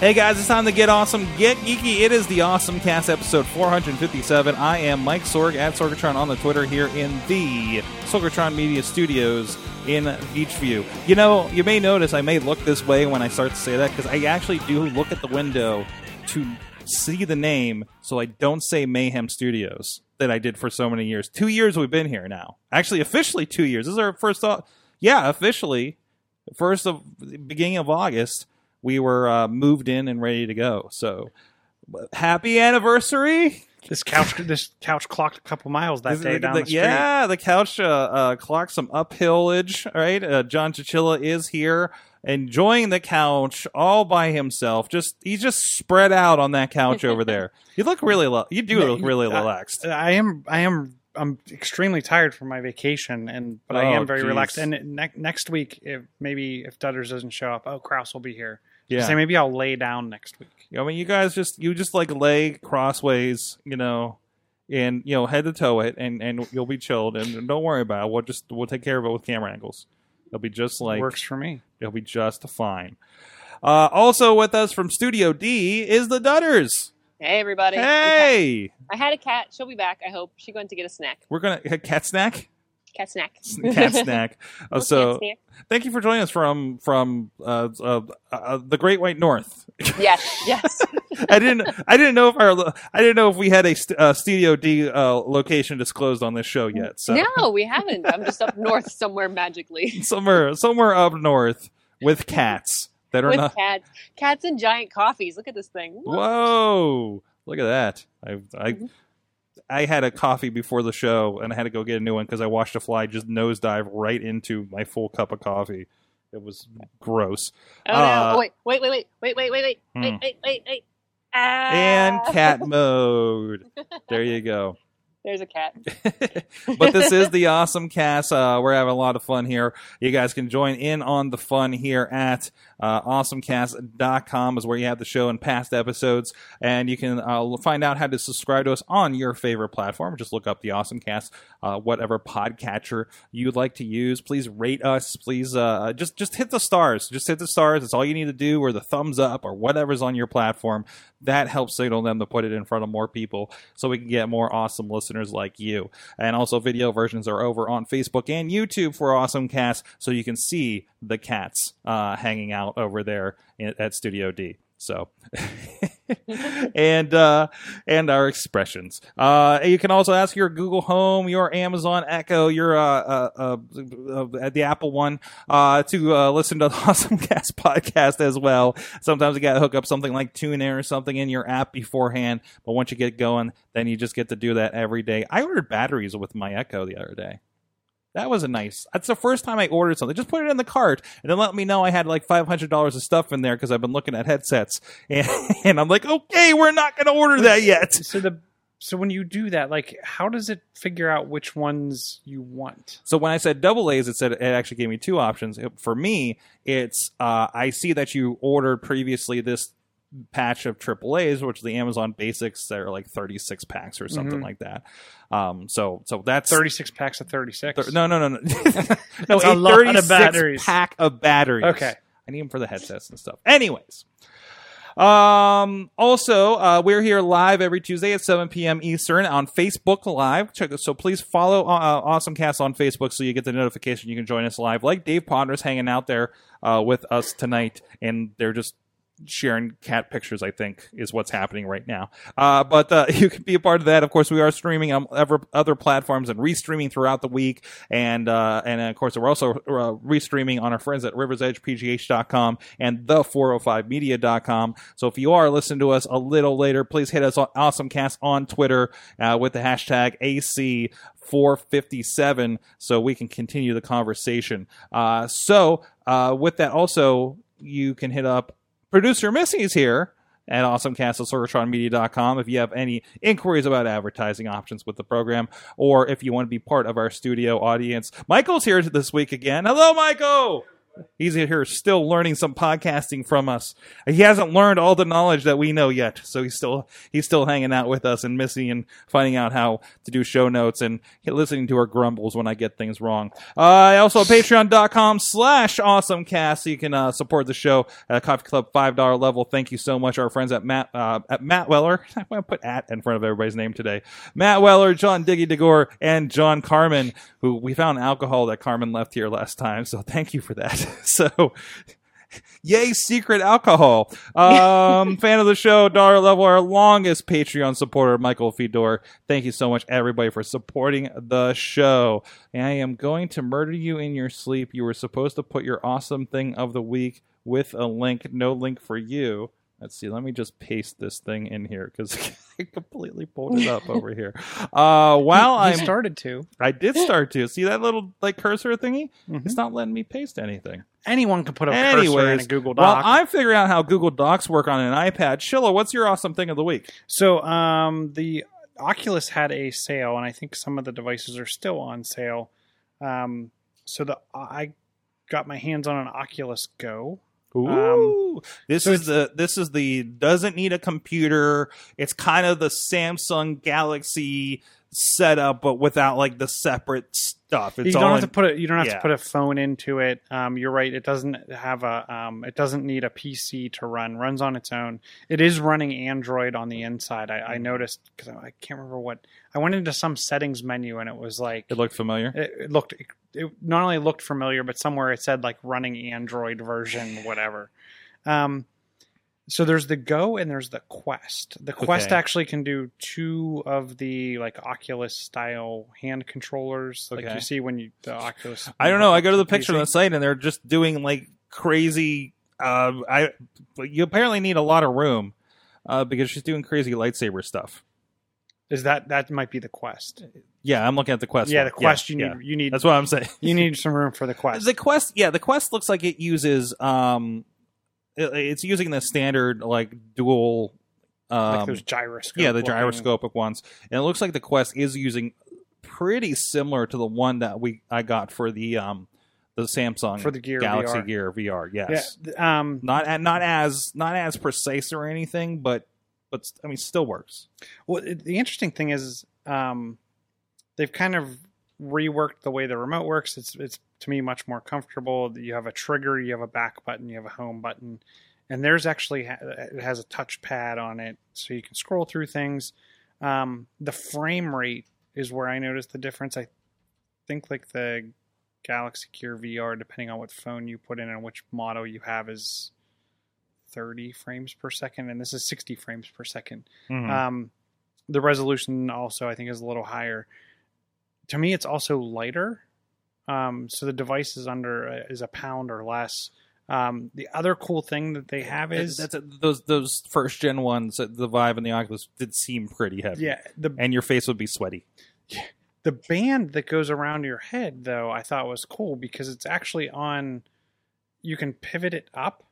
Hey guys, it's time to get awesome, get geeky. It is the Awesome Cast episode 457. I am Mike Sorg at Sorgatron on the Twitter here in the Sorgatron Media Studios in Beechview. You know, you may notice I may look this way when I start to say that because I actually do look at the window to see the name so I don't say Mayhem Studios that I did for so many years. Two years we've been here now. Actually, officially two years. This is our first. Yeah, officially, first of beginning of August, we were uh, moved in and ready to go. So, happy anniversary! This couch, this couch clocked a couple miles that This day the- down the- the street. Yeah, the couch uh, uh, clocked some uphillage. Right, uh, John Chichilla is here enjoying the couch all by himself. Just he's just spread out on that couch over there. You look really, lo- you do look really Uh, relaxed. I am, I am, I'm extremely tired from my vacation, and but I Oh, am very geez. relaxed. And ne- next week, if maybe if Dutters doesn't show up, oh Kraus will be here. Yeah. Say maybe I'll lay down next week. I mean, you guys just you just like lay crossways, you know, and you know head to toe it, and and you'll be chilled, and don't worry about it. We'll just we'll take care of it with camera angles. It'll be just like Works for me. It'll be just fine. Uh, also with us from Studio D is the Dutters. Hey everybody! Hey, I had a cat. She'll be back. I hope she going to get a snack. we're gonna a cat snack, Cat snack. cat snack. Uh, so snack. thank you for joining us from from uh, uh, uh, the Great White North. Yes, yes. I didn't I didn't know if our I didn't know if we had a st- uh, Studio D uh, location disclosed on this show yet. So no, we haven't. I'm just up north somewhere magically somewhere somewhere up north with cats that are with not. cats, cats and giant coffees. Look at this thing. Whoa! Look at that. I I Mhm. I had a coffee before the show and I had to go get a new one because I watched a fly just nosedive right into my full cup of coffee. It was gross. Oh Uh, no! Wait, wait, wait, wait, wait, wait, wait, wait, Hmm. wait, wait, wait, wait. Ah. And cat mode. There you go. There's a cat. but this is the awesome cast. Uh, we're having a lot of fun here. You guys can join in on the fun here at uh, awesomecast.com is where you have the show and past episodes. And you can uh, find out how to subscribe to us on your favorite platform. Just look up the Awesomecast, uh, whatever podcatcher you'd like to use. Please rate us. Please uh, just, just hit the stars. Just hit the stars. That's all you need to do, or the thumbs up, or whatever's on your platform. That helps signal them to put it in front of more people so we can get more awesome listeners like you. And also, video versions are over on Facebook and YouTube for Awesome Cast, so you can see the cats uh, hanging out over there at Studio D. So, and uh, and our expressions. Uh, you can also ask your Google Home, your Amazon Echo, your uh, uh, uh, uh, the Apple one to listen to the Awesome Cast podcast as well. Sometimes you got to hook up something like TuneIn or something in your app beforehand, but once you get going, then you just get to do that every day. I ordered batteries with my Echo the other day. That was a nice. That's the first time I ordered something. Just put it in the cart and then let me know I had like five hundred dollars of stuff in there because I've been looking at headsets and, and I'm like, okay, we're not going to order that yet. So the so when you do that, like, how does it figure out which ones you want? So when I said double A's, it said it actually gave me two options. For me, it's uh, I see that you ordered previously this patch of triple A's, which is the Amazon Basics. They're like thirty six packs or something Mhm. like that. Um, so so that's Thirty six packs of thirty six. Thir- no, no, no, no. no, That's a a lot of 36 batteries. pack of batteries. Okay. I need them for the headsets and stuff. Anyways. Um, also, uh, we're here live every Tuesday at 7 p.m. Eastern on Facebook Live. Check So please follow uh, Awesome Cast on Facebook so you get the notification. You can join us live. Like Dave Potter's hanging out there uh, with us tonight, and they're just sharing cat pictures. I think is what's happening right now. Uh, but uh, you can be a part of that. Of course, we are streaming on ever, other platforms and restreaming throughout the week, and uh, and of course we're also uh, restreaming on our friends at RiversEdgePGH.com and the405media.com. So if you are listening to us a little later, please hit us on AwesomeCast on Twitter uh, with the hashtag AC. 457 so we can continue the conversation uh, so uh, with that also you can hit up producer missy's here at awesomecast at sorgatronmedia.com if you have any inquiries about advertising options with the program or if you want to be part of our studio audience. Michael's here this week again. Hello michael He's here still learning some podcasting from us. He hasn't learned all the knowledge that we know yet, so he's still he's still hanging out with us and Missy and finding out how to do show notes and listening to our grumbles when I get things wrong. Uh, also, patreon.com slash awesomecast, so you can uh, support the show at a Coffee Club $5 level. Thank you so much, our friends at Matt uh, at Matt Weller. I'm to put at in front of everybody's name today. Matt Weller, John Diggy DeGore, and John Carmen, who we found alcohol that Carmen left here last time, so thank you for that. so yay secret alcohol. Um fan of the show dollar level our longest patreon supporter michael fedor. Thank you so much everybody for supporting the show. And i am going to murder you in your sleep. You were supposed to put your awesome thing of the week with a link. No link for you let's see let me just paste this thing in here because i completely pulled it up over here uh while i'm started to. i did start to see that little like cursor thingy Mhm. it's not letting me paste anything Anyone can put a cursor in a Google well, Doc. I'm figuring out how Google Docs work on an iPad. Chilla, what's your awesome thing of the week? So um, the Oculus had a sale, and I think some of the devices are still on sale. Um, so the I got my hands on an Oculus Go. Ooh, this so is the this is the doesn't need a computer. It's kind of the Samsung Galaxy setup, but without like the separate stuff. It's you don't all have to put it. You don't have yeah. to put a phone into it. Um, you're right. It doesn't have a. Um, it doesn't need a PC to run. Runs on its own. It is running Android on the inside. I. I noticed because I, I can't remember what. I went into some settings menu and it was like it looked familiar. it, it looked it not only looked familiar but somewhere it said like running android version whatever um so there's the go and there's the quest the quest Okay. actually can do two of the like oculus style hand controllers like you see when you the oculus I don't know. I go to the picture on the site and they're just doing like crazy. Uh, I you apparently need a lot of room uh, because she's doing crazy lightsaber stuff. Is that that might be the quest Yeah, I'm looking at the quest. yeah one. the quest you yeah. need you need That's what I'm saying. you need some room for the quest The quest, yeah, the quest looks like it uses um, it- it's using the standard like dual, um, like those gyroscope yeah, the gyroscopic ones, and it looks like the quest is using pretty similar to the one that we I got for the um the Samsung For the Gear Galaxy VR. Gear VR. Yes, th- um not not as not as precise or anything, but but I mean still works. Well, the interesting thing is, um, they've kind of reworked the way the remote works. It's it's to me much more comfortable. You have a trigger, you have a back button, you have a home button, and there's actually it has a touch pad on it, so you can scroll through things. Um, the frame rate is where I noticed the difference. I think like the Galaxy Gear VR, depending on what phone you put in and which model you have, is 30 frames per second, and this is 60 frames per second. Mhm. Um, the resolution also, I think, is a little higher. To me, it's also lighter. Um, so the device is under uh, is a pound or less. Um, the other cool thing that they have is that's a, those those first gen ones, the Vive and the Oculus, did seem pretty heavy. yeah the and your face would be sweaty. the band that goes around your head though I thought was cool because it's actually on. You can pivot it up,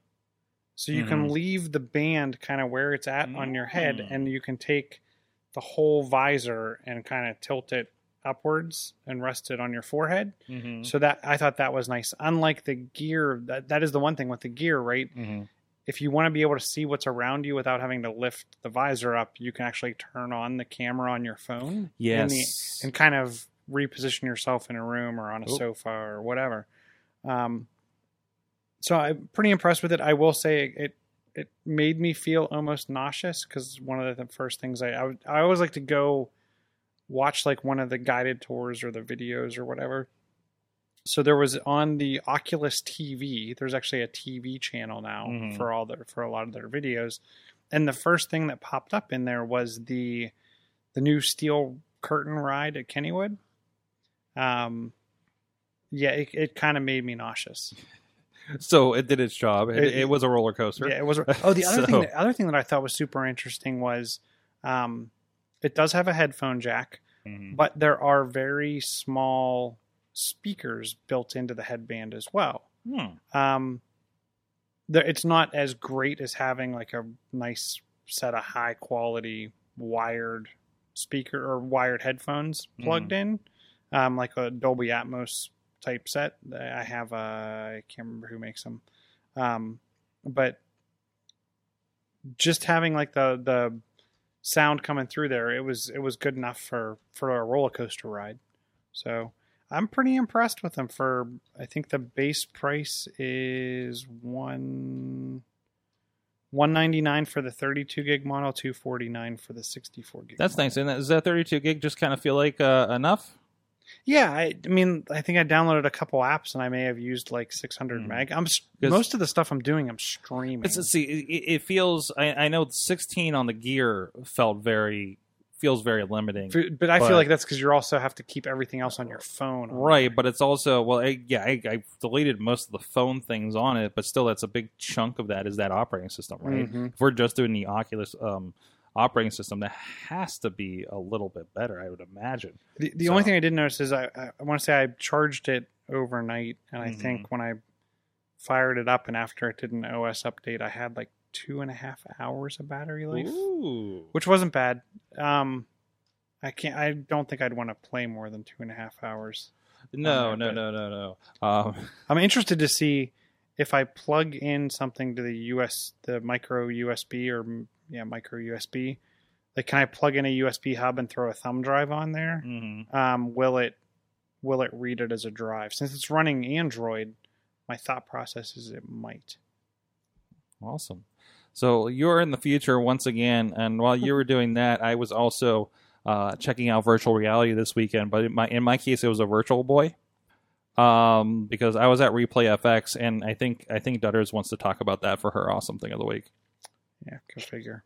so you can Mhm. leave the band kind of where it's at on your head, Mm. and you can take the whole visor and kind of tilt it upwards and rest it on your forehead. Mm-hmm. So that I thought that was nice. Unlike the gear, that that is the one thing with the gear, right? Mm-hmm. If you want to be able to see what's around you without having to lift the visor up, you can actually turn on the camera on your phone. Yes. the- and kind of reposition yourself in a room or on a Oop. sofa or whatever. Um, so I'm pretty impressed with it. I will say it it made me feel almost nauseous because one of the first things I I, would, I always like to go watch like one of the guided tours or the videos or whatever so there was on the Oculus TV. There's actually a TV channel now Mhm. for all their for a lot of their videos, and the first thing that popped up in there was the the new steel curtain ride at Kennywood. Um, yeah, it, it kind of made me nauseous. So it did its job. It, It- it was a roller coaster. Yeah, it was. Oh, the other So- thing, the other thing that I thought was super interesting was, um, it does have a headphone jack, Mhm. but there are very small speakers built into the headband as well. Hmm. Um, there, it's not as great as having like a nice set of high quality wired speaker or wired headphones plugged in, um, like a Dolby Atmos type set. I have a, I can't remember who makes them, um, but just having like the the sound coming through there, it was it was good enough for for a roller coaster ride. So I'm pretty impressed with them. For I think the base price is one. 199 for the 32 gig model, 249 for the 64 gig. That's model. nice. And is that 32 gig just kind of feel like uh, enough? Yeah, I, I mean, I think I downloaded a couple apps and I may have used like 600 Mm. meg. I'm most of the stuff I'm doing, I'm streaming. It's, see, it, it feels. I, I know 16 on the gear felt very feels very limiting. F- but I but- feel like that's because you also have to keep everything else on your phone. on Right, there. but it's also well, I, yeah, I, deleted most of the phone things on it, but still, that's a big chunk of that is that operating system, right? Mhm. If we're just doing the Oculus um, operating system, that has to be a little bit better, I would imagine. The, the So- only thing I did notice is I, I, I want to say I charged it overnight, and I Mhm. think when I fired it up and after it did an OS update, I had like two and a half hours of battery life, Ooh, which wasn't bad. Um, I can't. I don't think I'd want to play more than two and a half hours. no, no, there, no, no, no. Um, I'm interested to see if I plug in something to the US, the micro USB or yeah, micro USB. Like, can I plug in a USB hub and throw a thumb drive on there? mhm. Um, will it will it read it as a drive? Since it's running Android, my thought process is it might. Awesome. So you're in the future once again, and while you were doing that, I was also uh, checking out virtual reality this weekend. But in my in my case, it was a Virtual Boy, um, because I was at Replay FX, and I think I think Dutters wants to talk about that for her awesome thing of the week. Yeah, go figure.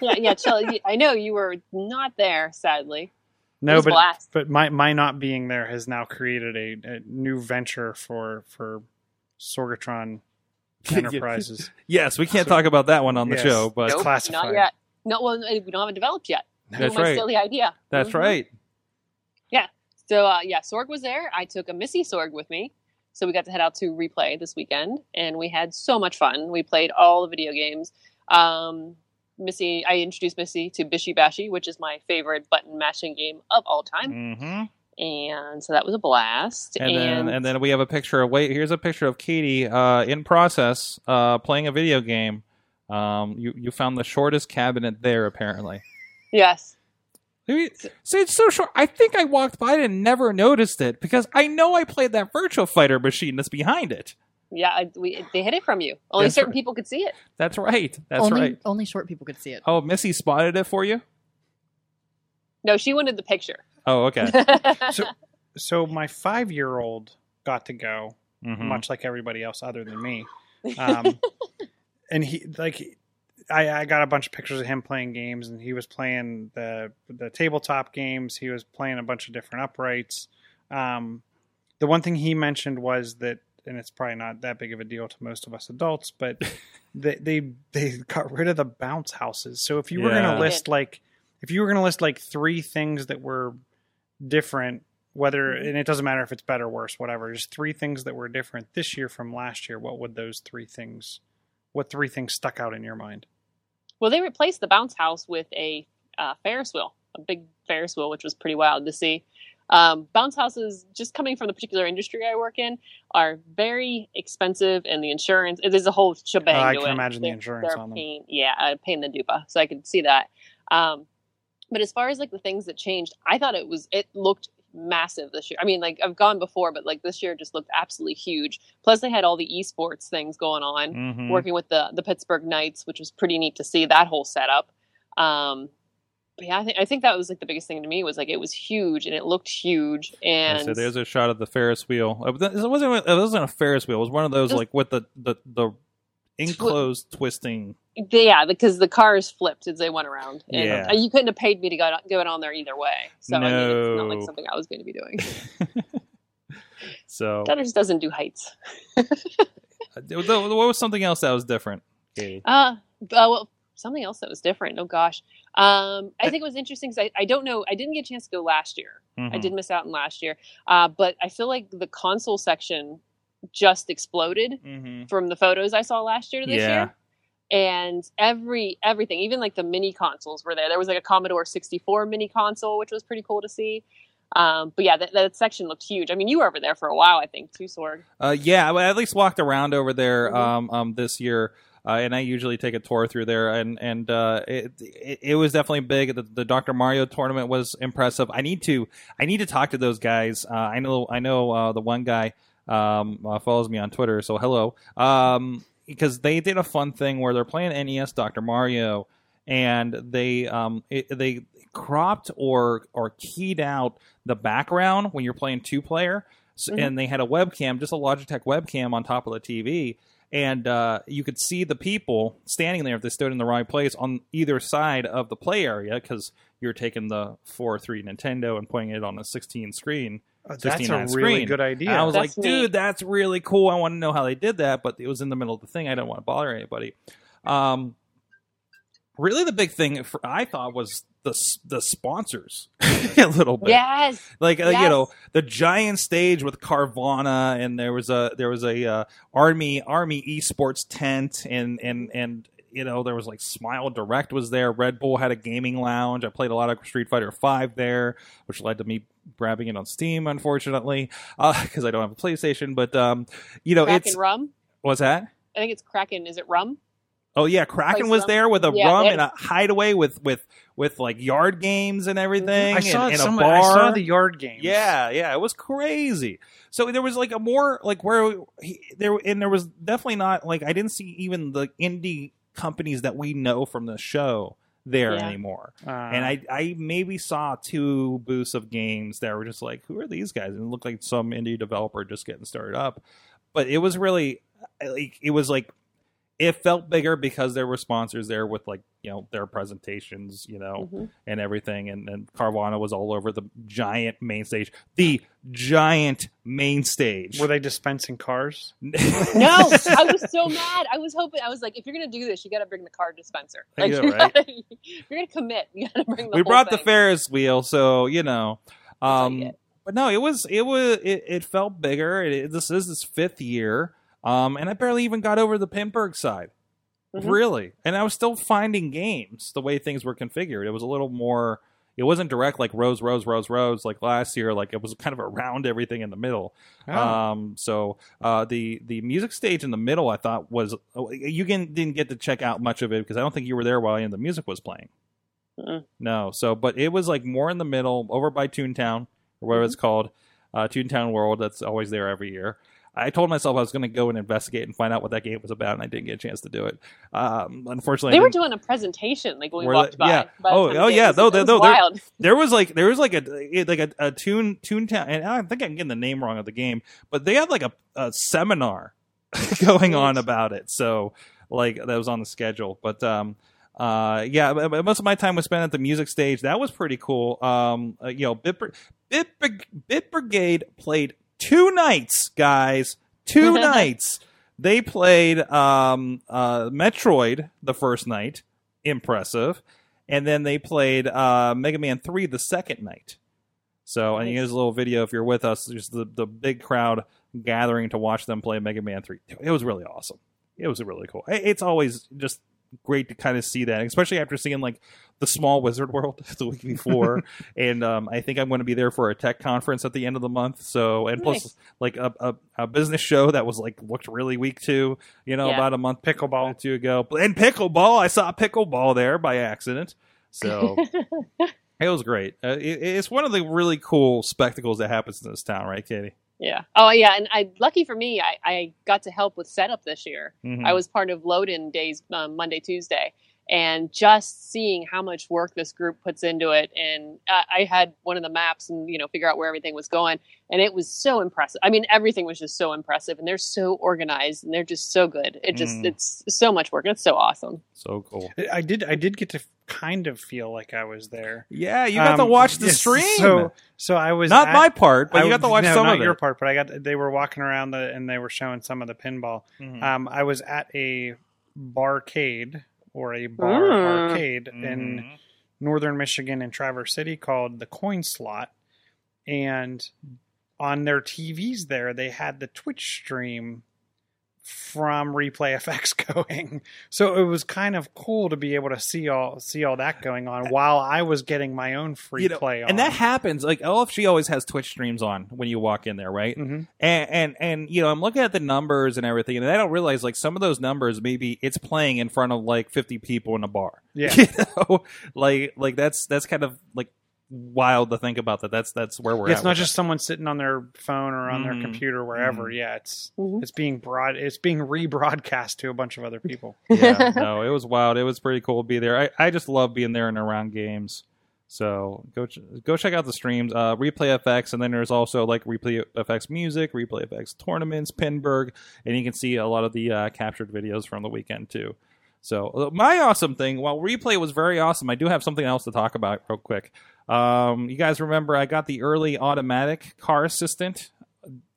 yeah, yeah, chill. I know you were not there, sadly. No, but blast. but my my not being there has now created a, a new venture for for Sorgatron Enterprises. Yes, we can't So- talk about that one on the Yes. show, but Nope. classified. Not yet. No, well, we don't have it developed yet. That's Who right. steal the idea. that's Mhm. right. Yeah. So uh, yeah, Sorg was there. I took a Missy Sorg with me, so we got to head out to replay this weekend, and we had so much fun. We played all the video games. Um, Missy, I introduced Missy to Bishi Bashi, which is my favorite button mashing game of all time, hmm and so that was a blast. And, then and then we have a picture of wait. Here's a picture of Katie uh, in process uh, playing a video game. Um, you you found the shortest cabinet there apparently. yes, Maybe- See, it's so short. I think I walked by it and never noticed it because I know I played that Virtua Fighter machine that's behind it. yeah, I, we, they hid it from you. Only That's certain right. people could see it. That's right. That's only, right. Only short people could see it. Oh, Missy spotted it for you. No, she wanted the picture. Oh, okay. So so my five year old got to go, Mhm. much like everybody else other than me. Um, and he like I, I got a bunch of pictures of him playing games and he was playing the the tabletop games. He was playing a bunch of different uprights. Um, the one thing he mentioned was that and it's probably not that big of a deal to most of us adults but they they, they got rid of the bounce houses. So if you were Yeah. going to list like if you were going to list like three things that were different whether and it doesn't matter if it's better or worse whatever just three things that were different this year from last year what would those three things what three things stuck out in your mind Well, they replaced the bounce house with a uh, Ferris wheel, a big Ferris wheel, which was pretty wild to see. Um, bounce houses, just coming from the particular industry I work in, are very expensive, and the insurance it is a whole shebang. Uh, I can it. imagine the They're- insurance they're on them. Yeah, a pain in the dupa. So I could see that. Um, but as far as like the things that changed, I thought it was it looked massive this year. I mean, like I've gone before, but like this year just looked absolutely huge. Plus, they had all the esports things going on Mhm. working with the the Pittsburgh Knights, which was pretty neat to see that whole setup. Um, but yeah, I think I think that was like the biggest thing to me was like it was huge and it looked huge and so there's a shot of the Ferris wheel. It wasn't. It wasn't a Ferris wheel. It was one of those Just- like with the the the enclosed twisting. yeah because the cars flipped as they went around and Yeah. uh, you couldn't have paid me to go go on there either way. So I mean, it's not like something I was going to be doing. So just doesn't do heights. what was something else that was different, Katie? Uh, uh, well, something else that was different. Oh gosh, um, I think it was interesting because I, I don't know. I didn't get a chance to go last year. I Mhm. did miss out on last year, uh, but I feel like the console section just exploded Mhm. from the photos I saw last year to this Yeah. year. And every everything, even like the mini consoles were there. There was like a Commodore 64 mini console, which was pretty cool to see. Um, but yeah, that, that section looked huge. I mean, you were over there for a while, I think, too, Sorg. Uh, yeah, I at least walked around over there Mhm. um, um, this year, uh, and I usually take a tour through there, and and uh, it, it it was definitely big. The, the Dr. Mario tournament was impressive. I need to I need to talk to those guys. Uh, I know I know uh, the one guy um, uh, follows me on Twitter, so hello. Um, because they did a fun thing where they're playing NES Dr. Mario, and they um it, they cropped or or keyed out the background when you're playing two player so, Mhm. and they had a webcam just a logitech webcam on top of the tv and uh, you could see the people standing there if they stood in the right place on either side of the play area because you're taking the 4-3 nintendo and putting it on a 16 screen Uh, that's a on really screen. good idea. and I was That's like, neat. dude, that's really cool. I want to know how they did that, but it was in the middle of the thing. I didn't want to bother anybody. Um, really, the big thing for, I thought was the the sponsors a little bit. Yes. Like uh, you know the giant stage with Carvana, and there was a there was a uh, army army esports tent, and and and you know there was like Smile Direct was there. Red Bull had a gaming lounge. I played a lot of Street Fighter Five there, which led to me grabbing it on Steam, unfortunately, because I don't have a PlayStation. But um, you know Kraken it's rum. what's that? I think it's Kraken. Is it rum? Oh yeah, Kraken was there with a Yeah, rum and a hideaway with with with like yard games and everything. I saw and, and some. a bar. I saw the yard games. Yeah, yeah, it was crazy. So there was like a more like where he, there and there was definitely not like I didn't see even the indie companies that we know from the show there Yeah. anymore. Uh, And I I maybe saw two booths of games that were just like who are these guys and it looked like some indie developer just getting started up. But it was really like it was like it felt bigger because there were sponsors there with like you know their presentations you know Mhm. and everything and, and carvana was all over the giant main stage the giant main stage were they dispensing cars? No, I was so mad. I was hoping. I was like, if you're gonna do this, you got to bring the card dispenser. Like, Yeah, you right. gotta, you're gonna commit, you got to bring the. we whole brought the ferris wheel so you know um but no it was it was it, it felt bigger it, this is his fifth year um and i barely even got over the Pinburgh side Mhm. really and i was still finding games the way things were configured it was a little more it wasn't direct like rows rows rows rows like last year like it was kind of around everything in the middle Oh. um so uh the the music stage in the middle i thought was oh, you can, didn't get to check out much of it because i don't think you were there while the music was playing Mm-mm. no so but it was like more in the middle over by toontown or whatever Mhm. it's called uh toontown world that's always there every year I told myself I was going to go and investigate and find out what that game was about, and I didn't get a chance to do it. Um, unfortunately, They were doing a presentation like when we walked by. yeah. by Oh, oh, yeah, though, though, they're- wild. there was like there was like a like a, a tune Toontown, and I think I'm getting the name wrong of the game, but they had like a, a seminar going on about it. So like that was on the schedule, but um. Uh yeah, most of my time was spent at the music stage. That was pretty cool. Um, uh, you know, Bit, Bit, Bit Brigade played two nights, guys. Two nights. They played um uh Metroid the first night, impressive, and then they played uh Mega Man Three the second night. So, and here's a little video if you're with us. There's the the big crowd gathering to watch them play Mega Man Three. It was really awesome. It was really cool. It's always just great to kind of see that, especially after seeing like the small Wizard World the week before, and um, I think I'm going to be there for a tech conference at the end of the month. So, and plus like a, a, a business show that was like looked really weak too. You know, Yeah. about a month Pickleball. two ago, and pickleball. I saw pickleball there by accident. So it was great. Uh, it, it's one of the really cool spectacles that happens in this town, right, Katie? Yeah. Oh, yeah. And I, lucky for me, I, I got to help with setup this year. Mhm. I was part of load-in days um, Monday, Tuesday, and just seeing how much work this group puts into it. And I, I had one of the maps and you know figure out where everything was going, and it was so impressive. I mean, everything was just so impressive, and they're so organized and they're just so good. It just Mm. it's so much work. It's so awesome. So cool. I did. I did get to kind of feel like I was there. Yeah, you got to Um, watch the yes, stream. So, so I was not at- my part, but I you got to watch no, some not of your it. part. But I got. They were walking around the, and they were showing some of the pinball. Mhm. Um, I was at a barcade or a bar Mm. arcade in Mhm. northern Michigan in Traverse City called the Coin Slot, and on their TVs there they had the Twitch stream from Replay FX going. So it was kind of cool to be able to see all see all that going on while I was getting my own free You know, play on. and that happens. Like LFG always has Twitch streams on when you walk in there, right? hmm And, and and you know, I'm looking at the numbers and everything, and I don't realize like some of those numbers maybe it's playing in front of like 50 people in a bar. Yeah. you know, like like that's that's kind of like wild to think about that. That's that's where we're. it's at not with just someone sitting on their phone or on Mhm. their computer wherever. Mhm. Yeah, it's Mhm. it's being broad. It's being rebroadcast to a bunch of other people. yeah, no, it was wild. It was pretty cool to be there. I, I just love being there and around games. So go ch- go check out the streams. Uh, Replay FX, and then there's also like Replay FX music, Replay FX tournaments, Pinburgh, and you can see a lot of the uh, captured videos from the weekend too. So uh, my awesome thing, while Replay was very awesome, I do have something else to talk about real quick. Um, you guys remember I got the early automatic car assistant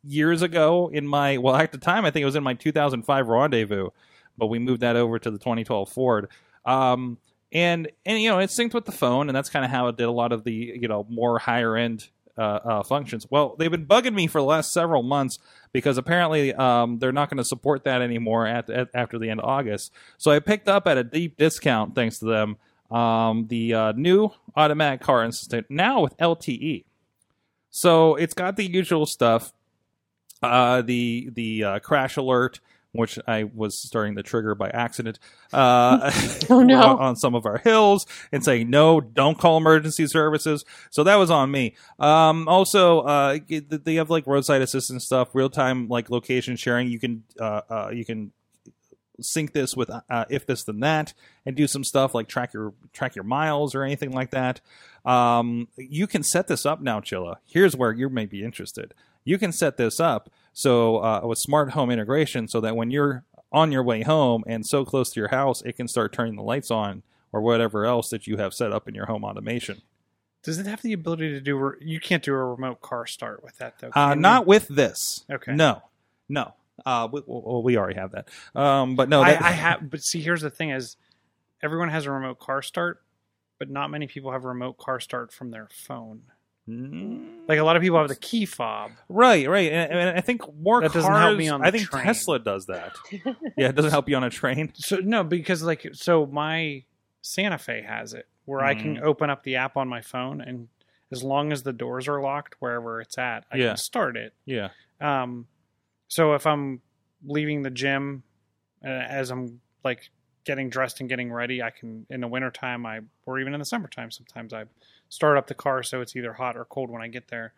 years ago in my well at the time I think it was in my 2005 Rendezvous, but we moved that over to the 2012 Ford. Um, and and you know it synced with the phone, and that's kind of how it did a lot of the you know more higher end uh, uh, functions. Well, they've been bugging me for the last several months because apparently um, they're not going to support that anymore at, at, after the end of August. So I picked up at a deep discount, thanks to them, um, the uh, new automatic car assistant now with LTE. So it's got the usual stuff, uh, the the uh, crash alert, which I was starting to trigger by accident. Uh, Oh, no. on, on some of our hills and saying no, don't call emergency services. So that was on me. Um, also, uh, they have like roadside assistance stuff, real time like location sharing. You can uh, uh, you can sync this with uh, if this then that and do some stuff like track your track your miles or anything like that um, you can set this up now chilla here's where you may be interested you can set this up so uh, with smart home integration so that when you're on your way home and so close to your house it can start turning the lights on or whatever else that you have set up in your home automation Does it have the ability to do? re- You can't do a remote car start with that though. uh, not with this Okay. no no uh, we, well, we already have that um, but no I, that, I have, but see, here's the thing: is everyone has a remote car start, but not many people have a remote car start from their phone. Mm. Like a lot of people have the key fob. Right, right, and, and I think more That cars. doesn't help me on the I think train. Tesla does that. yeah, it doesn't help you on a train. So no, because like so my Santa Fe has it where I can Mhm. open up the app on my phone and as long as the doors are locked wherever it's at, I Yeah. can start it. Yeah, Um, so if I'm leaving the gym uh, as I'm like getting dressed and getting ready, I can in the wintertime I or even in the summertime sometimes I start up the car so it's either hot or cold when I get there.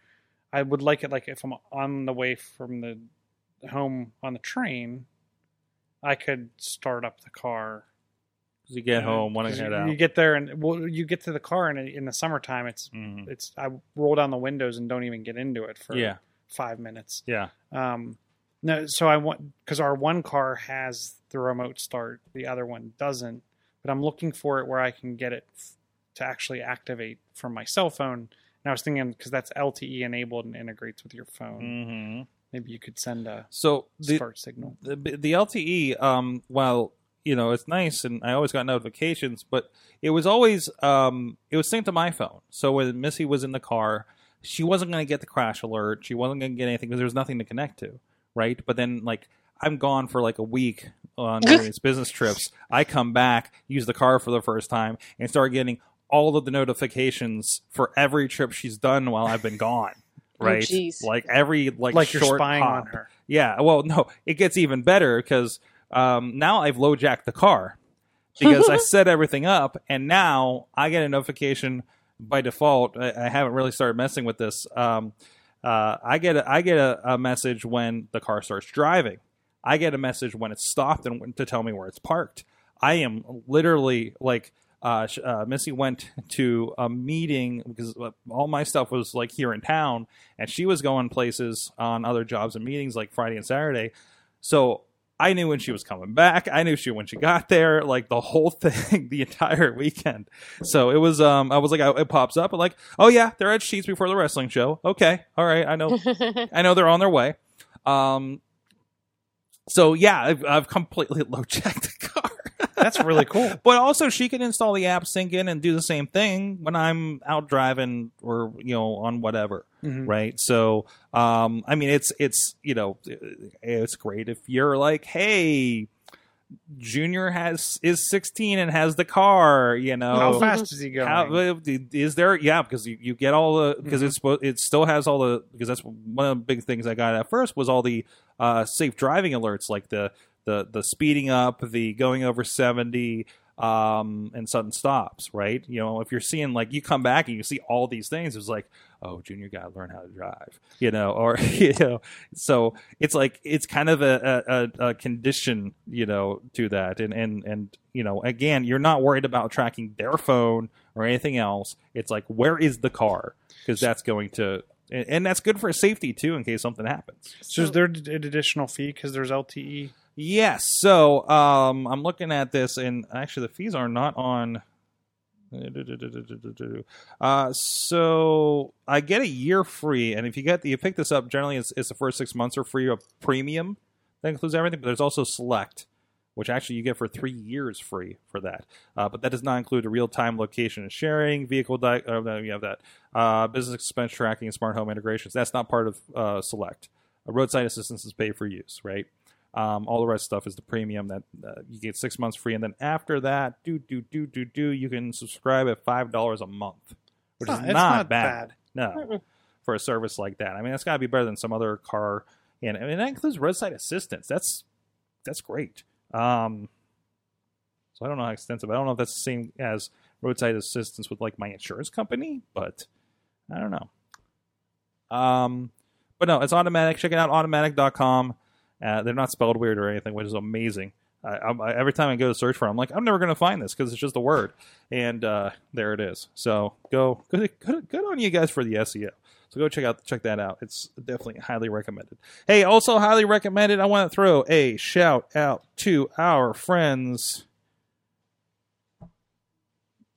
I would like it like if I'm on the way from the home on the train, I could start up the car. you get home, want to 'cause head you, out. You get there and well, you get to the car and in the summertime it's Mhm. it's I roll down the windows and don't even get into it for Yeah, five minutes. yeah. Um, no, so I want because our one car has the remote start, the other one doesn't. But I'm looking for it where I can get it f- to actually activate from my cell phone. And I was thinking because that's LTE enabled and integrates with your phone, hmm maybe you could send a So the, start signal. the the LTE, um, while you know it's nice, and I always got notifications, but it was always um, it was synced to my phone. So when Missy was in the car, she wasn't going to get the crash alert. She wasn't going to get anything because there was nothing to connect to, right? But then like I'm gone for like a week on these business trips. I come back, use the car for the first time, and start getting all of the notifications for every trip she's done while I've been gone. Oh, Right, jeez. like every like Like, you're short spying hop. on her. Yeah, well, no, it gets even better because um, now I've low jacked the car because I set everything up, and now I get a notification by default. I, I haven't really started messing with this. Um, uh, I get a, I get a, a message when the car starts driving. I get a message when it's stopped and to tell me where it's parked. I am literally like uh, uh, Missy went to a meeting because uh, all my stuff was like here in town, and she was going places on other jobs and meetings like Friday and Saturday. So I knew when she was coming back. I knew she when she got there, like the whole thing, the entire weekend. So it was, um, I was like, I, it pops up, like, oh yeah, they're at Sheetz before the wrestling show. Okay, all right, I know, I know they're on their way. Um, so yeah, I've, I've completely low checked. That's really cool. But also, she can install the app, sync in, and do the same thing when I'm out driving or you know on whatever, Mhm. right? So, um, I mean, it's it's you know, it's great if you're like, hey, Junior has is 16 and has the car, you know. How fast is he going? How, is there? Yeah, because you, you get all the because Mhm. it's it still has all the because that's one of the big things I got at first was all the uh, safe driving alerts like the the the speeding up, the going over seventy, um, and sudden stops. Right? You know, if you're seeing like you come back and you see all these things, it's like oh, Junior got to learn how to drive. You know, or you know, so it's like it's kind of a, a, a- condition, you know, to that, and and and you know, again, you're not worried about tracking their phone or anything else. It's like where is the car because that's going to. And that's good for safety too, in case something happens. So is there an additional fee because there's? LTE? Yes. So um, I'm looking at this, and actually, the fees are not on. Uh, so I get a year free, and if you get you pick this up, generally it's, it's the first six months are free. of premium that includes everything, but there's also select, which actually you get for three years free for that. Uh, but that does not include the real time location and sharing, vehicle. Di- uh, you have that uh, business expense tracking, and smart home integrations. That's not part of uh, select. Uh, roadside assistance is pay for use, right? Um, all the rest stuff is the premium that uh, you get six months free, and then after that, do do do do do, you can subscribe at five dollars a month, which Huh, is not, not bad. bad. No, for a service like that. I mean, that's got to be better than some other car, and I mean that includes roadside assistance. That's that's great. Um, so I don't know how extensive. I don't know if that's the same as roadside assistance with like my insurance company, but I don't know. Um, but no, it's automatic. Check it out, automatic.com. Uh, they're not spelled weird or anything, which is amazing. I, I, every time I go to search for, it, I'm like, I'm never going to find this because it's just a word, and uh, there it is. So go, good, good, good on you guys for the SEO. So go check out check that out. It's definitely highly recommended. Hey, also highly recommended. I want to throw a shout out to our friends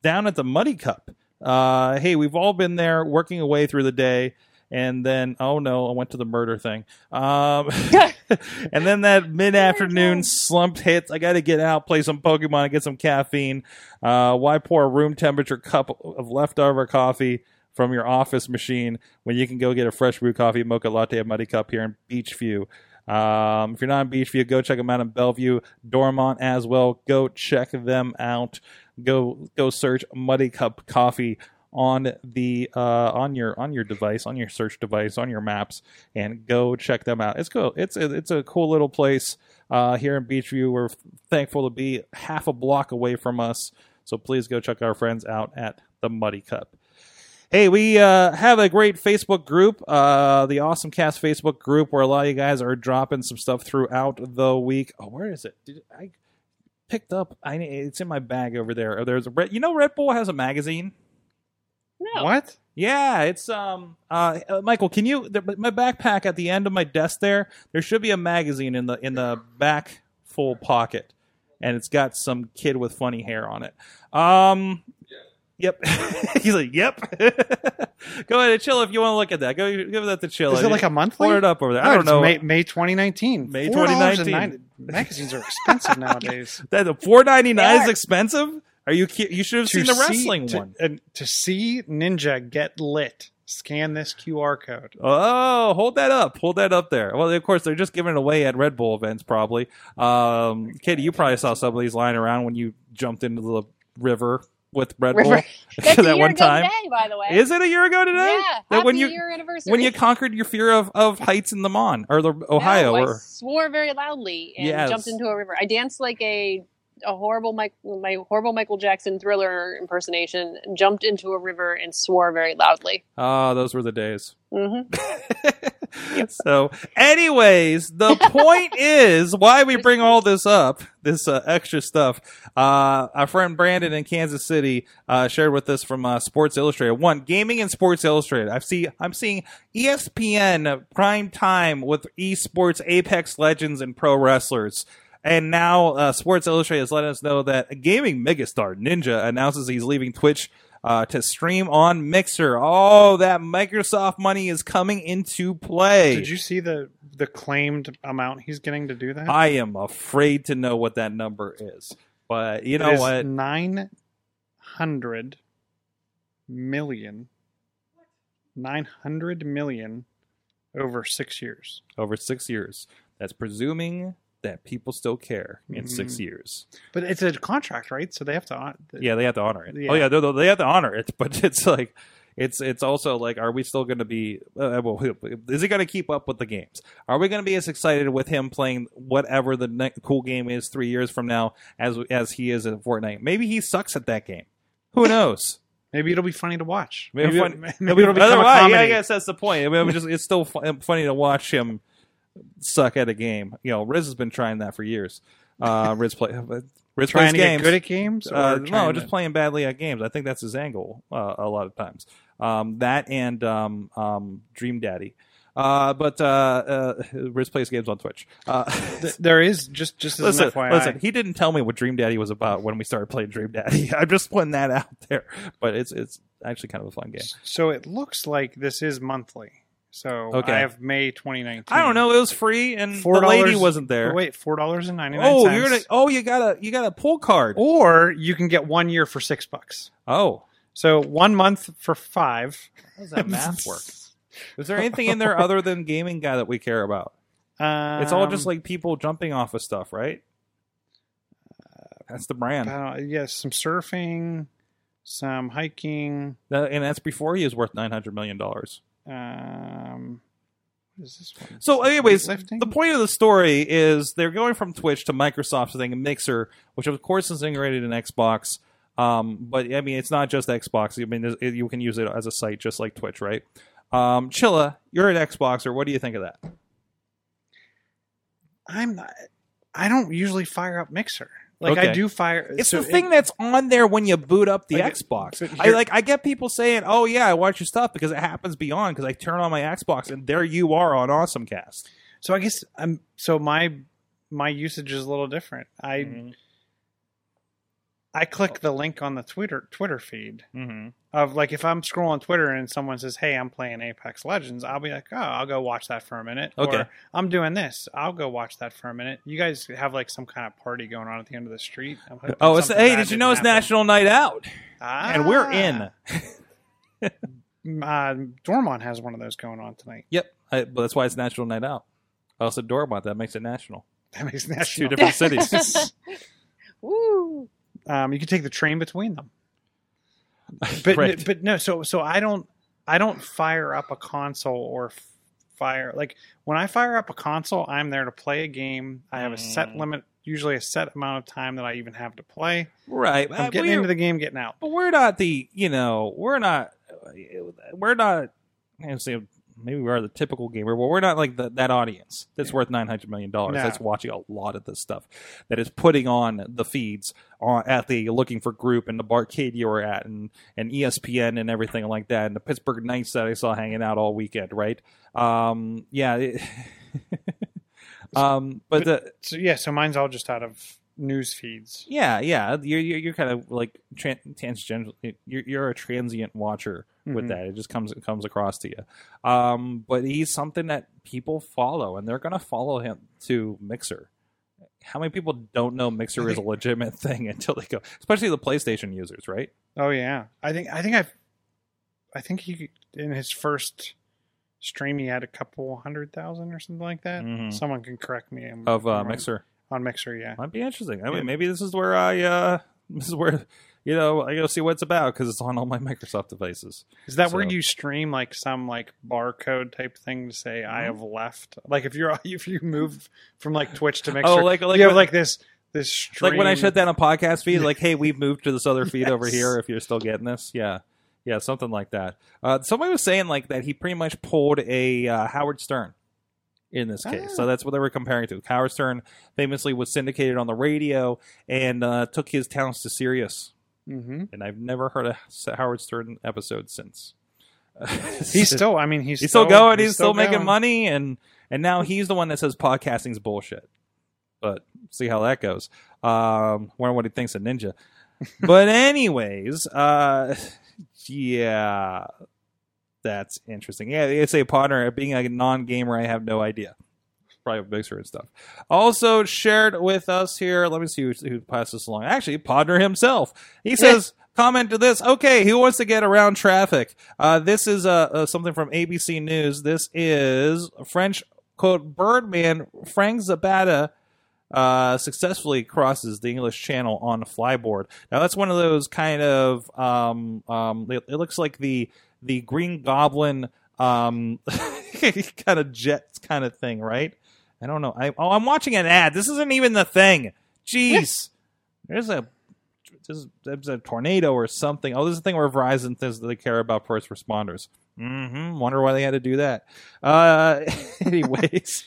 down at the Muddy Cup. Uh, hey, we've all been there working away through the day, and then oh no, I went to the murder thing. Um, and then that mid afternoon slump hits. I got to get out, play some Pokemon, and get some caffeine. Uh, why pour a room temperature cup of leftover coffee from your office machine when you can go get a fresh brew coffee mocha latte at Muddy Cup here in Beechview? Um, if you're not in Beechview, go check them out in Bellevue, Dormont as well. Go check them out. Go go search Muddy Cup Coffee on the uh, on your on your device, on your search device, on your maps, and go check them out. It's cool. It's it's a cool little place uh, here in Beechview. We're thankful to be half a block away from us, so please go check our friends out at the Muddy Cup. Hey, we uh, have a great Facebook group, uh, the Awesome Cast Facebook group, where a lot of you guys are dropping some stuff throughout the week. Oh, where is it? Did I picked up? I it's in my bag over there. There's a you know Red Bull has a magazine. No. What? Yeah, it's um uh, uh Michael, can you the, my backpack at the end of my desk there, there should be a magazine in the in the back full pocket and it's got some kid with funny hair on it. Um Yep. He's like, "Yep." Go ahead and chill if you want to look at that. Go give that to chill. Is it like a monthly? Order it up over there. No, I don't know. May, May 2019. May $4.90. 2019. Magazines are expensive nowadays. that the four ninety nine is expensive. Are you? You should have seen the see- wrestling to, one. And to see Ninja get lit, scan this QR code. Oh, hold that up. Hold that up there. Well, of course, they're just giving it away at Red Bull events, probably. Um, Katie, you probably saw some of these lying around when you jumped into the river with Red River. Bull That's a that year one ago time. today, by the way. Is it a year ago today? Yeah. That Happy when you year anniversary. when you conquered your fear of, of heights in the Mon or the Ohio No, I or swore very loudly and Yes. jumped into a river. I danced like a a horrible Mike, my horrible Michael Jackson thriller impersonation. Jumped into a river and swore very loudly. ah, those were the days. hmm so, anyways, the point is why we bring all this up, this uh, extra stuff. Uh, our friend Brandon in Kansas City uh, shared with us from uh, Sports Illustrated. One, gaming and Sports Illustrated. I've see, I'm seeing ESPN prime time with esports, Apex Legends, and pro wrestlers. And now uh, Sports Illustrated has let us know that a gaming megastar Ninja announces he's leaving Twitch uh, to stream on Mixer. Oh, that Microsoft money is coming into play. Did you see the the claimed amount he's getting to do that? I am afraid to know what that number is. But you know It is what? Nine hundred million. Nine hundred million over six years. Over six years. That's presuming that people still care in six Mhm. years. But it's a contract, right? So they have to. hon- Yeah, they have to honor it. Yeah. Oh yeah, they, they have to honor it. But it's like, it's it's also like, are we still going to be? Uh, well, is he going to keep up with the games? Are we going to be as excited with him playing whatever the ne- cool game is three years from now as as he is in Fortnite? Maybe he sucks at that game. Who knows? Maybe it'll be funny to watch. Maybe, Maybe, maybe, maybe it'll become a otherwise, yeah, I guess that's the point. I mean, just, it's still fu- funny to watch him suck at a game. You know, Riz has been trying that for years. Uh, Riz play, Riz trying plays to games. get good at games. Uh, no, just to- playing badly at games. I think that's his angle uh, a lot of times. Um, that and um, um, Dream Daddy. Uh, but uh, uh, Riz plays games on Twitch. Uh, there is just just as listen, listen. He didn't tell me what Dream Daddy was about when we started playing Dream Daddy. I'm just putting that out there. But it's it's actually kind of a fun game. So it looks like this is monthly. So Okay. I have May 2019. I don't know. It was free, and Four the lady wasn't there. Wait, four dollars and ninety nine oh, cents. you're gonna. Oh, you got a you got a pull card. or you can get one year for six bucks. Oh, So one month for five. how does that math work? Is there anything in there other than gaming guy that we care about? Um, It's all just like people jumping off of stuff, right? That's the brand, uh, yes, some surfing, some hiking. That- and that's before he is worth nine hundred million dollars. Um, what is this one? So, anyways, the point of the story is they're going from Twitch to Microsoft's thing, Mixer, which of course is integrated in Xbox. Um, but I mean, it's not just Xbox. I mean, it, you can use it as a site just like Twitch, right? Um, Chilla, you're an Xboxer. What do you think of that? I'm not. I don't usually fire up Mixer. Like I do fire. It's so the thing it- that's on there when you boot up the Like, Xbox. but I like. I get people saying, "Oh yeah, I watch your stuff because it happens beyond." Because I turn on my Xbox and there you are on AwesomeCast. So I guess I'm. So my my usage is a little different. I Mm-hmm. I click the link on the Twitter Twitter feed Mm-hmm. of like if I'm scrolling Twitter and someone says, "Hey, I'm playing Apex Legends," I'll be like, "Oh, I'll go watch that for a minute." Okay. Or I'm doing this. I'll go watch that for a minute. You guys have like some kind of party going on at the end of the street. I'm Oh, it's hey! Did you know it's happen. National Night Out Ah. and we're in? Uh, Dormont has one of those going on tonight. Yep, I, but that's why it's National Night Out. I also Dormont. That makes it national. That makes It's two different cities. Woo! Um, you can take the train between them. But Right. but no, so so I don't I don't fire up a console or f- fire like when I fire up a console, I'm there to play a game. I have a set Mm. limit, usually a set amount of time that I even have to play. right. I'm Uh, getting we're- into the game, getting out. but we're not the you know we're not we're not I say maybe we are the typical gamer, but we're not like the, that audience that's worth nine hundred million dollars. No. That's watching a lot of this stuff. That is putting on the feeds on at the looking for group and the barcade you were at and and ESPN and everything like that and the Pittsburgh Knights that I saw hanging out all weekend. Right? Um, yeah. it- um, but the So yeah, so mine's all just out of news feeds. yeah, yeah, you're you're, you're kind of like tran- tangential. You're you're a transient watcher with Mhm. that. It just comes it comes across to you. Um, but he's something that people follow, and they're gonna follow him to Mixer. How many people don't know Mixer is a legitimate thing until they go, especially the PlayStation users, right? Oh yeah, I think I think I've I think he in his first stream he had a couple hundred thousand or something like that. Mhm. Someone can correct me I'm- Of uh. Mixer, on Mixer. Yeah, might be interesting. I Yeah. mean, maybe this is where I uh, this is where you know I go see what it's about because it's on all my Microsoft devices. is that where you stream like some like barcode type thing to say I Mhm. have left? Like if you're if you move from like Twitch to Mixer, Oh, like like you have like this this stream. like when I shut down a podcast feed, like, hey, we've moved to this other feed over here. If you're still getting this, yeah, Yeah, something like that. Uh, somebody was saying like that he pretty much pulled a uh, Howard Stern in this case. Ah. So that's what they were comparing to. Howard Stern famously was syndicated on the radio and uh, took his talents to Sirius. Hmm And I've never heard a Howard Stern episode since. He's still. I mean, he's, he's still going. He's, still, going. making money, and and now he's the one that says podcasting's bullshit. But see how that goes. Um, wonder what he thinks of Ninja. But anyways, uh, yeah, that's interesting. Yeah, it's a partner. Being a non-gamer, I have no idea. Probably a mixer and stuff. Also shared with us here. Let me see who, who passed this along. Actually, Ponder himself. He says, "Comment to this. Okay, who wants to get around traffic? Uh, this is uh, uh, something from ABC News. This is French quote Birdman Frank Zapata." Uh, successfully crosses the English Channel on a flyboard. Now that's one of those kind of um, um, it, it looks like the the Green Goblin um, kind of jet kind of thing, right? I don't know. I, oh, I'm watching an ad. This isn't even the thing. Jeez, there's a there's, there's a tornado or something. Oh, this is the thing where Verizon says they care about first responders. hmm Wonder why they had to do that. Uh, anyways,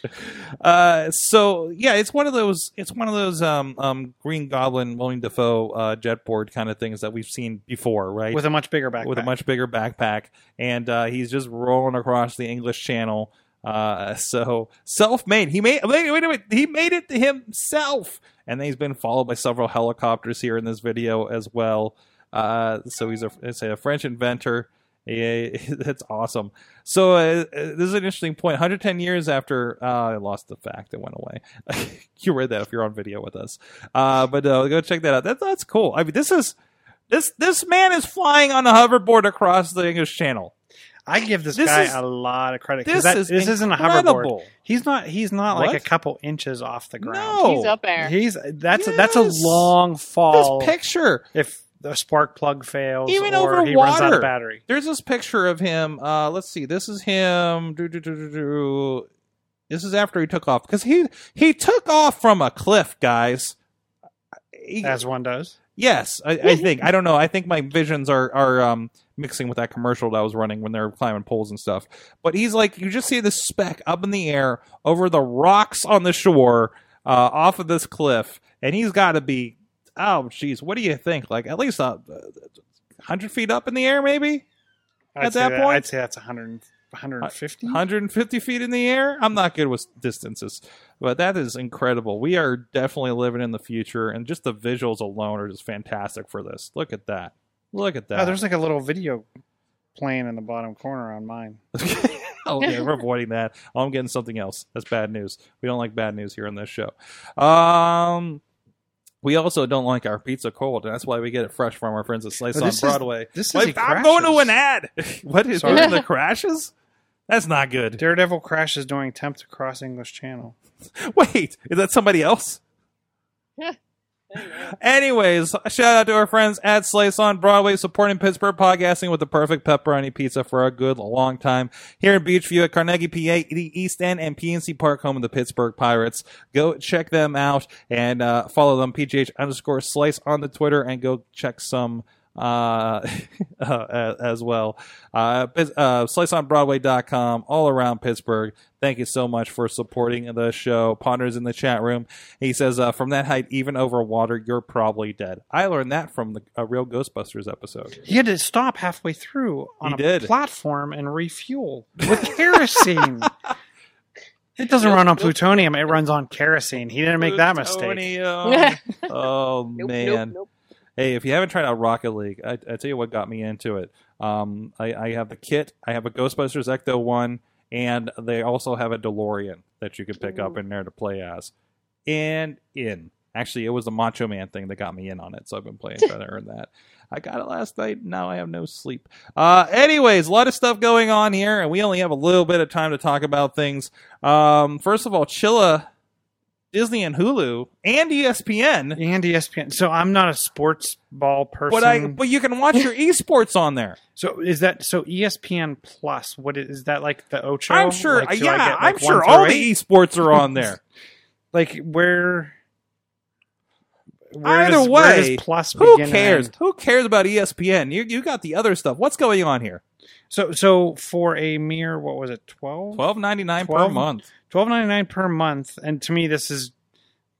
uh, so yeah, it's one of those. It's one of those um, um, Green Goblin, William Dafoe uh, jetboard kind of things that we've seen before, right? with a much bigger backpack. with a much bigger backpack, and uh, he's just rolling across the English Channel. Uh, so self-made. He made wait, wait, wait. He made it to himself, and then he's been followed by several helicopters here in this video as well. Uh, so he's a, a French inventor. Yeah, that's awesome. So uh, this is an interesting point. 110 years after uh, I lost the fact, it went away. you read that if you're on video with us. Uh, but uh, go check that out. That, that's cool. I mean, this is this this man is flying on a hoverboard across the English Channel. I give this, This guy is- a lot of credit. 'cause This that, is this isn't a incredible. hoverboard. He's not. He's not like a couple inches off the ground. No, He's up there. He's that's that's a long fall. this picture. if the spark plug fails, Even or over he runs out of battery. There's this picture of him. Uh, let's see. This is him. Do, do, do, do, do. This is after he took off because he he took off from a cliff, guys. He- As one does. Yes, I, I think. I don't know. I think my visions are are um, mixing with that commercial that I was running when they were climbing poles and stuff. But he's like, you just see this speck up in the air over the rocks on the shore, uh, off of this cliff, and he's got to be, oh, jeez, what do you think? Like at least uh, hundred feet up in the air, maybe I'd At say that point? I'd say that's 100, 150. 150 feet in the air. I'm not good with distances, but that is incredible. We are definitely living in the future, and just the visuals alone are just fantastic for this. Look at that. Look at that. Oh, there's like a little video playing in the bottom corner on mine. oh, yeah, we're avoiding that. Oh, I'm getting something else. That's bad news. We don't like bad news here on this show. Um, we also don't like our pizza cold, and that's why we get it fresh from our friends at Slice But on this is- Broadway. this is Wait, he I'm going to an ad. what is Sorry. there the crashes? That's not good. Daredevil crashes during attempt to cross English Channel. Wait, is that somebody else? Anyways, shout out to our friends at Slice on Broadway supporting Pittsburgh podcasting with the perfect pepperoni pizza for a good long time. Here in Beechview at Carnegie, PA, the East End, and PNC Park, home of the Pittsburgh Pirates. Go check them out and uh, follow them, PGH underscore Slice on the Twitter, and go check some uh, uh, as well. Uh, Pit- uh, SliceOnBroadway.com, all around Pittsburgh. Thank you so much for supporting the show. Ponders in the chat room. He says, uh, "From that height, even over water, you're probably dead." I learned that from the a real Ghostbusters episode. He had to stop halfway through on He a did. platform and refuel with kerosene. it doesn't run on plutonium; it runs on kerosene. He didn't make that mistake. Oh Nope, man. nope, nope. Hey, if you haven't tried out Rocket League, I, I tell you what got me into it. Um, I, I have the kit. I have a Ghostbusters Ecto one, and they also have a DeLorean that you can pick up in there to play as. And in actually, it was the Macho Man thing that got me in on it, so I've been playing trying to earn that. I got it last night. Now I have no sleep. Uh, anyways, a lot of stuff going on here, and we only have a little bit of time to talk about things. Um, first of all, Chilla, Disney and Hulu, and ESPN. And ESPN. So I'm not a sports ball person. But I, but you can watch your esports on there. so is that so? ESPN Plus. What is, is that like the Ocho? I'm sure. Like, yeah, get, like, I'm sure all eight? the esports are on there. Like where? Where Either does, way, plus Who cares? Who cares about ESPN? You you got the other stuff. What's going on here? So so for a mere what was it twelve? Twelve ninety nine per month. twelve ninety nine per month, and to me this is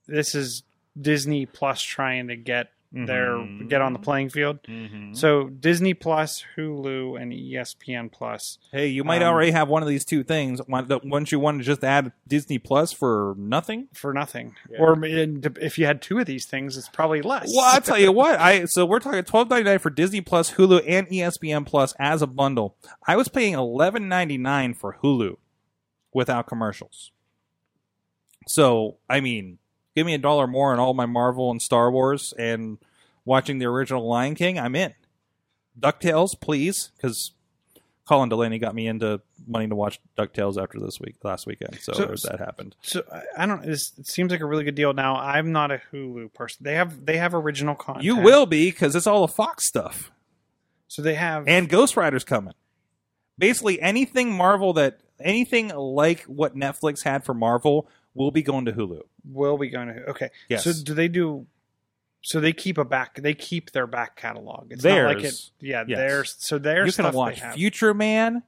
this is Disney Plus trying to get their Mhm. get on the playing field. Mhm. So Disney Plus, Hulu, and ESPN Plus. Hey, you might Um, already have one of these two things. Why don't wouldn't you want to just add Disney Plus for nothing? for nothing. Yeah. Or if you had two of these things, it's probably less. Well, I'll tell you what. I so we're talking twelve ninety nine for Disney Plus, Hulu, and ESPN Plus as a bundle. I was paying eleven ninety nine for Hulu without commercials. So I mean, give me a dollar more on all my Marvel and Star Wars and watching the original Lion King. I'm in. Ducktales, please, because Colin Delaney got me into wanting to watch Ducktales after this week, last weekend. So, So- that happened. So I- don't. This, it seems like a really good deal. Now I'm not a Hulu person. They have they have original content. You will be because it's all the Fox stuff. So they have and Ghost Rider's coming. Basically, anything Marvel that anything like what Netflix had for Marvel will be going to Hulu. will be going to. Okay. Yes. So do they do? So they keep a back. They keep their back catalog. It's not like it. Yeah. Yes. Theirs. So their you stuff can watch. Future Man.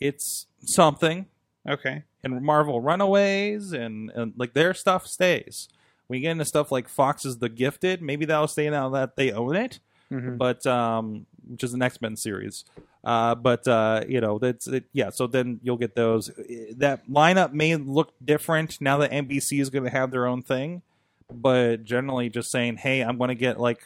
It's something, okay. and Marvel Runaways, and, and like their stuff stays. When you get into stuff like Fox's The Gifted, maybe that'll stay now that they own it. Mhm. but um, which is an X Men series. Uh, but uh, you know that's it, yeah. So then you'll get those. That lineup may look different now that NBC is going to have their own thing, but generally just saying, hey, I'm going to get like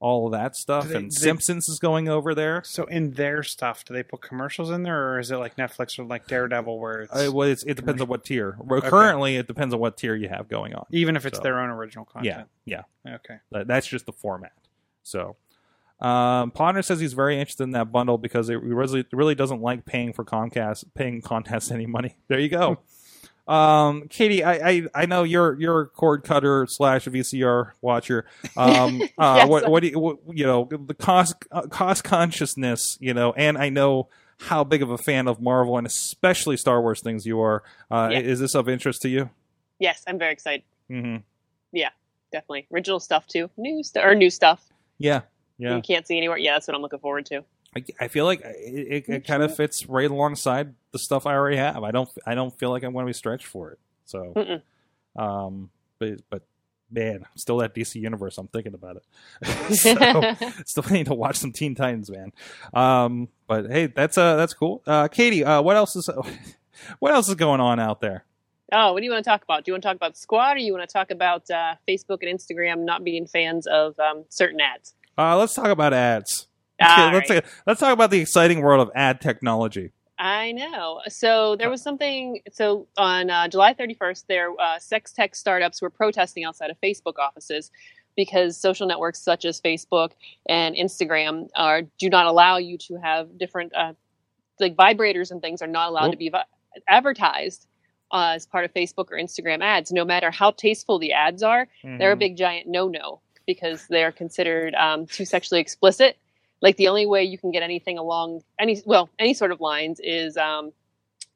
all of that stuff, they- and they- Simpsons is going over there. So in their stuff, do they put commercials in there, or is it like Netflix or like Daredevil, where it's Uh, well, it's, it depends on what tier. Well, Currently, it depends on what tier you have going on. even if it's so- their own original content? yeah. Yeah. Okay. That- That's just the format. So, um, Ponder says he's very interested in that bundle because it really, really doesn't like paying for Comcast, paying Comcast any money. There you go. um, Katie, I, I, I know you're you're a cord cutter slash VCR watcher. Um, uh, Yes. what what do you, what, you know the cost uh, cost consciousness, you know, and I know how big of a fan of Marvel and especially Star Wars things you are. Uh, Yeah. Is this of interest to you? Yes, I'm very excited. Mm-hmm. Yeah, Definitely original stuff too. New stuff or new stuff Yeah, yeah. you can't see anywhere. Yeah, that's what I'm looking forward to. I, I feel like it, it, it kind of fits right alongside the stuff I already have. I don't I don't feel like I'm going to be stretched for it. So, Mm-mm. um, but but man, still that DC universe. I'm thinking about it. so, still need to watch some Teen Titans, man. Um, but hey, that's uh that's cool. Uh, Katie, uh, what else is what else is going on out there? Oh, what do you want to talk about? Do you want to talk about squad, or you want to talk about uh, Facebook and Instagram not being fans of um, certain ads? Uh, let's talk about ads. All let's, right. let's talk about the exciting world of ad technology. I know. So there was something. So on uh, July 31st, their uh, sex tech startups were protesting outside of Facebook offices because social networks such as Facebook and Instagram are do not allow you to have different uh, like vibrators and things are not allowed Well- to be vi- advertised uh, as part of Facebook or Instagram ads, no matter how tasteful the ads are. They're a Mhm. big giant no-no because they're considered um, too sexually explicit. Like the only way you can get anything along any well any sort of lines is um,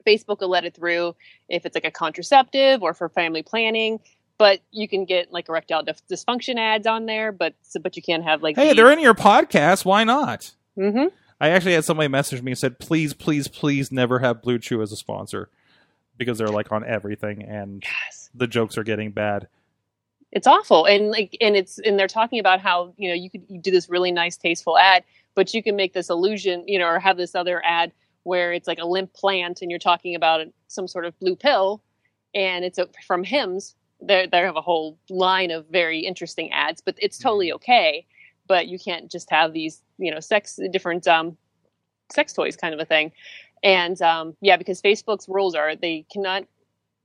Facebook will let it through if it's like a contraceptive or for family planning. But you can get like erectile dys- dysfunction ads on there, but so, but you can't have like Hey, they're in your podcast. Why not? mm-hmm. I actually had somebody message me and said, "Please, please, please, never have Blue Chew as a sponsor," because they're like on everything, and Yes. the jokes are getting bad. It's awful. And like and it's and they're talking about how you know you could you do this really nice tasteful ad but you can make this illusion you know or have this other ad where it's like a limp plant and you're talking about some sort of blue pill and it's a, from hims they they have a whole line of very interesting ads but it's totally okay. But you can't just have these you know sex different um sex toys kind of a thing. And um yeah because facebook's rules are they cannot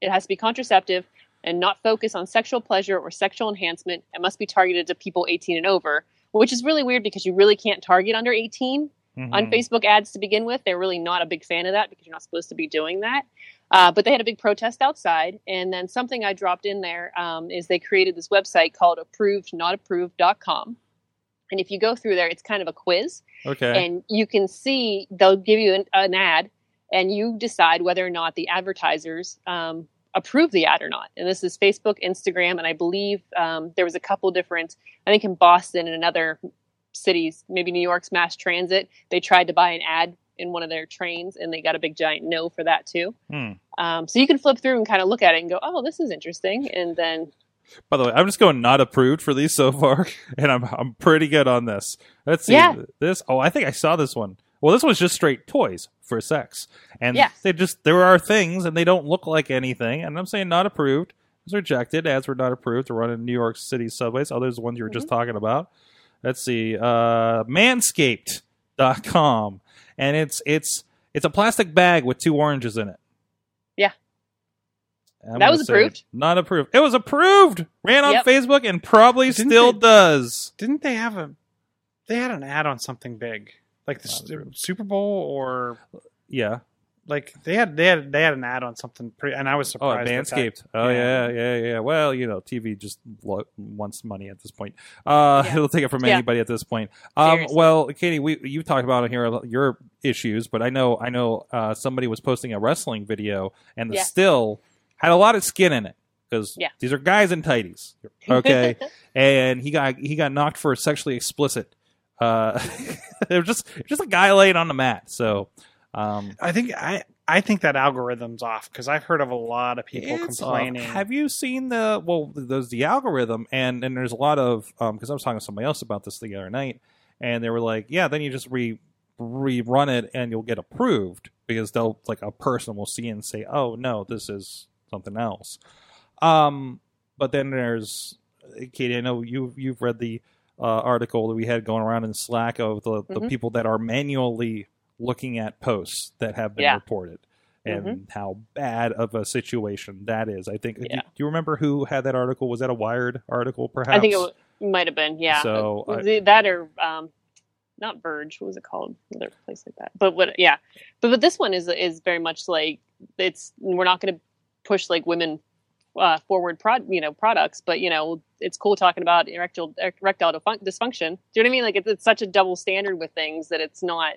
it has to be contraceptive and not focus on sexual pleasure or sexual enhancement and must be targeted to people 18 and over, which is really weird because you really can't target under 18 on Mhm. Facebook ads to begin with. They're really not a big fan of that because you're not supposed to be doing that. Uh, but they had a big protest outside. And then something I dropped in there um, is they created this website called approvednotapproved.com. And if you go through there, it's kind of a quiz Okay. and you can see they'll give you an, an ad and you decide whether or not the advertisers um, approve the ad or not. And this is Facebook, Instagram, and I believe um, there was a couple different. I think in Boston and in other cities, maybe New York's mass transit, they tried to buy an ad in one of their trains, and they got a big giant no for that too. Hmm. Um, so you can flip through and kind of look at it and go, "Oh, this is interesting," and then By the way, I'm just going not approved for these so far, and I'm I'm pretty good on this. Let's see Yeah. this. Oh, I think I saw this one. Well, this was just straight toys for sex, and Yeah. they just there are things, and they don't look like anything. And I'm saying not approved. It's rejected. Ads were not approved to run in New York City subways. Others, the ones you were just talking about. Let's see, uh, Manscaped.com, and it's it's it's a plastic bag with two oranges in it. Yeah. I'm That was approved? Not approved. It was approved. Ran on Yep. Facebook and probably Didn't still they- does. Didn't they have a? They had an ad on something big, like the Not Super Bowl, or Yeah. like they had they had they had an ad on something pretty, and I was Oh, surprised. at that that- Manscaped. Oh yeah. Yeah. yeah, yeah, Well, you know, TV just lo- wants money at this point. Uh, Yeah. It'll take it from Yeah. anybody at this point. Um, well, Katie, we you talked about it here your issues, but I know I know uh, somebody was posting a wrestling video, and the Yeah. still had a lot of skin in it because Yeah. these are guys in tighties. Okay, and he got he got knocked for sexually explicit. Uh, it was just just a guy laying on the mat. So. Um, I think I I think that algorithm's off because I've heard of a lot of people complaining. have you seen the well? There's the algorithm, and and there's a lot of because I was talking to somebody else about this the other night, and they were like, yeah, then you just re rerun it and you'll get approved because they'll like a person will see and say, oh no, this is something else. Um, but then there's Katie. I know you you've read the uh, article that we had going around in Slack of the, the Mhm. people that are manually looking at posts that have been Yeah. reported and Mm-hmm. how bad of a situation that is. I think. Do, Yeah. do you remember who had that article? Was that a Wired article? Perhaps. I think it w- might have been, yeah. So, Was I- that or um, not Verge. What was it called? Another place like that. But what? Yeah. But but this one is is very much like it's. We're not going to push like women uh, forward prod you know products, but you know it's cool talking about erectile erectile dysfunction. Do you know what I mean? Like it's, it's such a double standard with things that it's not.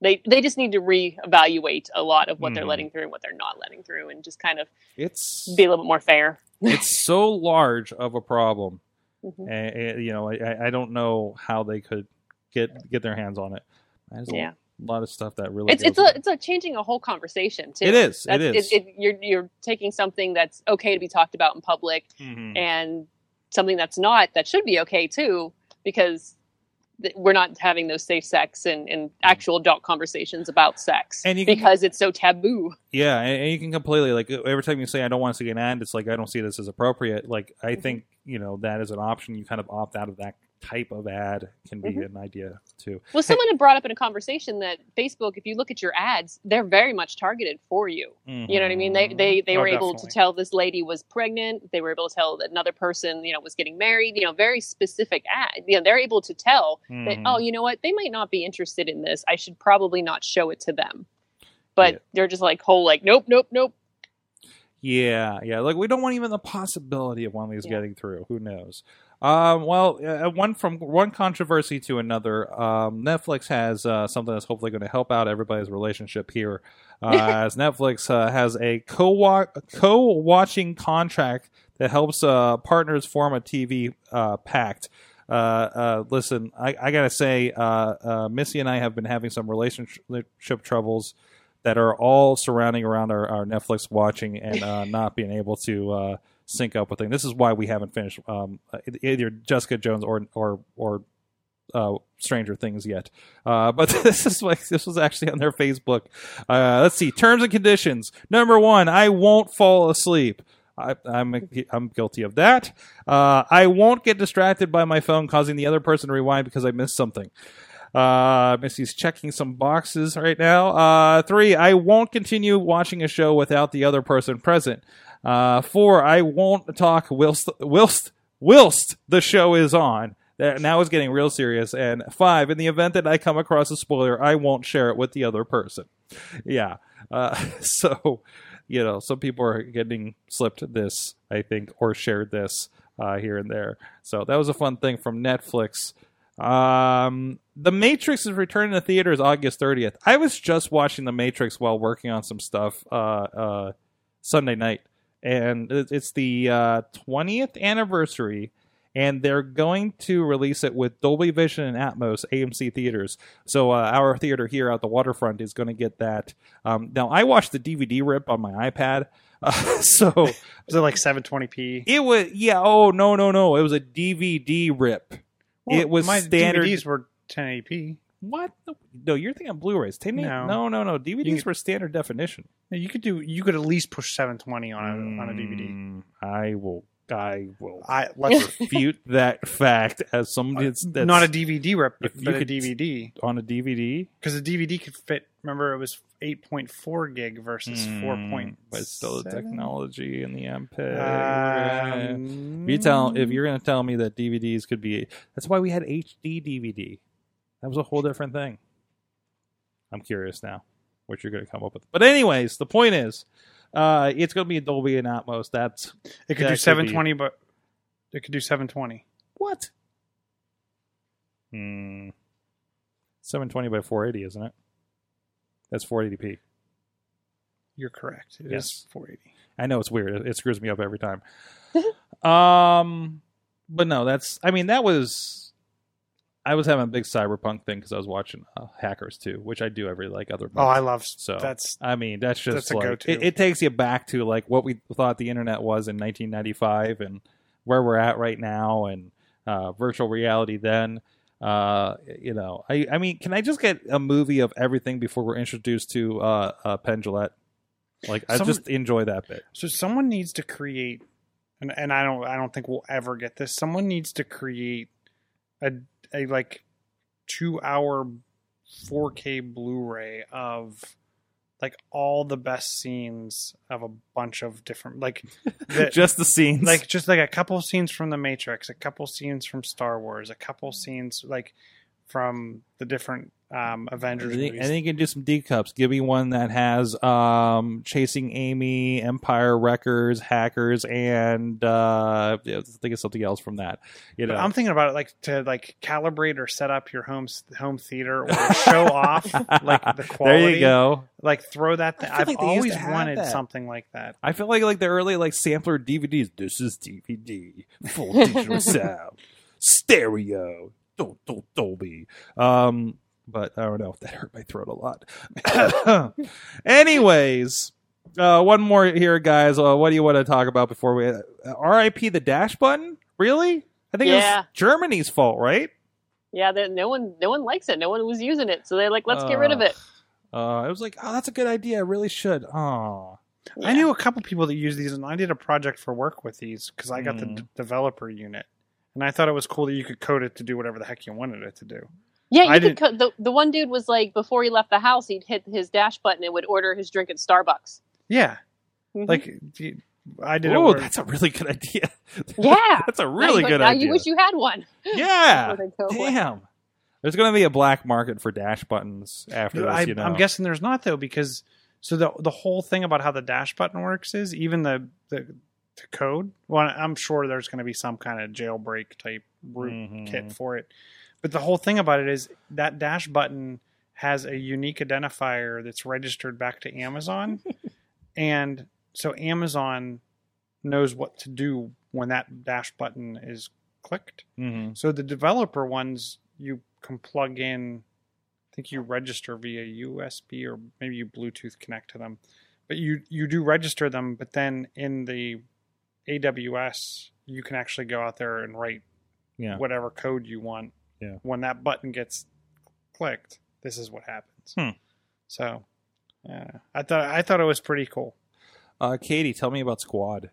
They, they just need to reevaluate a lot of what they're Mhm. letting through and what they're not letting through, and just kind of it's be a little bit more fair. it's so large of a problem. Mhm. and, and, you know, I, I don't know how they could get get their hands on it. Yeah. Lot of stuff that really. It's it's a, it's a changing a whole conversation too. It is. It That's- is. It, you're you're taking something that's okay to be talked about in public Mhm. and something that's not that should be okay too because th- we're not having those safe sex and, and actual adult conversations about sex And you can- because it's so taboo. Yeah, and, and you can completely like every time you say I don't want to see an ad, it's like I don't see this as appropriate. Like I Mm-hmm. think you know that is an option. You kind of opt out of that type of ad can be Mhm. an idea too. Well, someone had brought up in a conversation that Facebook, if you look at your ads, they're very much targeted for you. You know what I mean? They they they Oh, were able to tell this lady was pregnant. They were able to tell that another person, you know, was getting married. You know, very specific ad. You know, they're able to tell that Mhm. oh, you know what, they might not be interested in this. I should probably not show it to them. But Yeah. they're just like whole like nope, nope, nope. Yeah, yeah. Like we don't want even the possibility of one of these Yeah. getting through. Who knows? Um, well, uh, one from one controversy to another. Um, Netflix has uh, something that's hopefully going to help out everybody's relationship here, uh, as Netflix uh, has a co co watching contract that helps uh, partners form a TV uh, pact. Uh, uh, listen, I, I gotta say, uh, uh, Missy and I have been having some relationship troubles that are all surrounding around our, our Netflix watching and uh, not being able to uh, sync up with things. This is why we haven't finished um, either Jessica Jones or or or uh, Stranger Things yet. Uh, but this is like this was actually on their Facebook. Uh, let's see terms and conditions. Number one, I won't fall asleep. I, I'm I'm guilty of that. Uh, I won't get distracted by my phone, causing the other person to rewind because I missed something. Uh, Missy's checking some boxes right now. Uh, three, I won't continue watching a show without the other person present. Uh, four, I won't talk whilst whilst whilst the show is on. That now is getting real serious. And five, in the event that I come across a spoiler, I won't share it with the other person. Yeah. Uh, so, you know, some people are getting slipped this, I think, or shared this uh, here and there. So that was a fun thing from Netflix. Um, The Matrix is returning to theaters August 30th. I was just watching The Matrix while working on some stuff uh, uh, Sunday night. And it's the uh, 20th anniversary. And they're going to release it with Dolby Vision and Atmos AMC theaters. So uh, our theater here at the waterfront is going to get that. Um, now I watched the DVD rip on my iPad, uh, so Was it like 720p? it was yeah. Oh no no no! It was a DVD rip. it was my standard. DVDs were 1080p. What? No, you're thinking Blu-rays. No. no, no, no. DVDs You were standard definition You could do. You could at least push 720 on a on a DVD. Mm, I will. I will I let's refute that fact as somebody that's, that's not a DVD rip, but, you but a could- DVD on a DVD. because a DVD could fit. Remember, it was 8.4 gig versus 4. Mm, point but it's still the technology and the MPEG. Um, If you tell if you're going to tell me that DVDs could be that's why we had HD DVD. That was a whole different thing. I'm curious now what you're going to come up with. But anyways, the point is, uh, it's going to be a Dolby and Atmos. That's it could that do could 720, but it could do 720. what? Hmm. 720 by 480, isn't it? That's 480p. You're correct. It is Yes. 480. I know it's weird. It, it screws me up every time. um, but no, that's. I mean, that was. I was having a big cyberpunk thing because I was watching uh, Hackers too, which I do every like other. Month. Oh, I love So that's I mean, that's just That's like it, it takes you back to like what we thought the internet was in 1995 and where we're at right now and uh, virtual reality then. Uh, you know, I I mean, can I just get a movie of everything before we're introduced to uh, uh Penn Jillette? Like, I just enjoy that bit. So someone needs to create, and and I don't I don't think we'll ever get this. Someone needs to create a a like two hour 4K Blu-ray of like all the best scenes of a bunch of different like the, just the scenes, like just like a couple scenes from the Matrix, a couple scenes from Star Wars, a couple scenes like from the different um Avengers And then, movies. and then you can do some D cups. Give me one that has um, Chasing Amy, Empire Records, Hackers, and uh, yeah, think of something else from that. You know, But I'm thinking about it like to like calibrate or set up your home home theater or show off like the quality. There you go. Like throw that. Th- I feel I've like always wanted that. something like that. I feel like like the early like sampler DVDs. This is DVD, full digital sound, stereo, Dol- Dol- Dolby. Um, but I don't know. If that hurt my throat a lot. Anyways, uh, one more here, guys. Uh, what do you want to talk about before we? Uh, R.I.P. the dash button. Really? I think it Yeah. was Germany's fault, right? Yeah, there- no one, no one likes it. No one was using it, so they're like, let's get rid of Uh, it. Uh, I was like, oh, that's a good idea. I really should. Oh, I knew a couple people that use these, and I did a project for work with these because I got the Mm. d- developer unit, and I thought it was cool that you could code it to do whatever the heck you wanted it to do. Yeah, I could. Co- the the one dude was like, before he left the house, he'd hit his dash button and would order his drink at Starbucks. Yeah, Mhm. like I did. oh, that's a really good idea. Yeah. that's a Now really you- good now idea. you wish you had one. yeah. That's what with. Damn. There's going to be a black market for dash buttons after this, I, you know. I'm guessing there's not though because so the the whole thing about how the dash button works is even the the, the code. Well, I'm sure there's going to be some kind of jailbreak type root Mhm. kit for it, but the whole thing about it is that dash button has a unique identifier that's registered back to Amazon, and so Amazon knows what to do when that dash button is clicked. Mhm. So the developer ones you can plug in. I think you register via USB or maybe you Bluetooth connect to them, but you you do register them. But then in the AWS, you can actually go out there and write Yeah. whatever code you want. Yeah. When that button gets clicked, this is what happens. Hmm. So, yeah, I thought I thought it was pretty cool. Uh, Katie, tell me about Squad.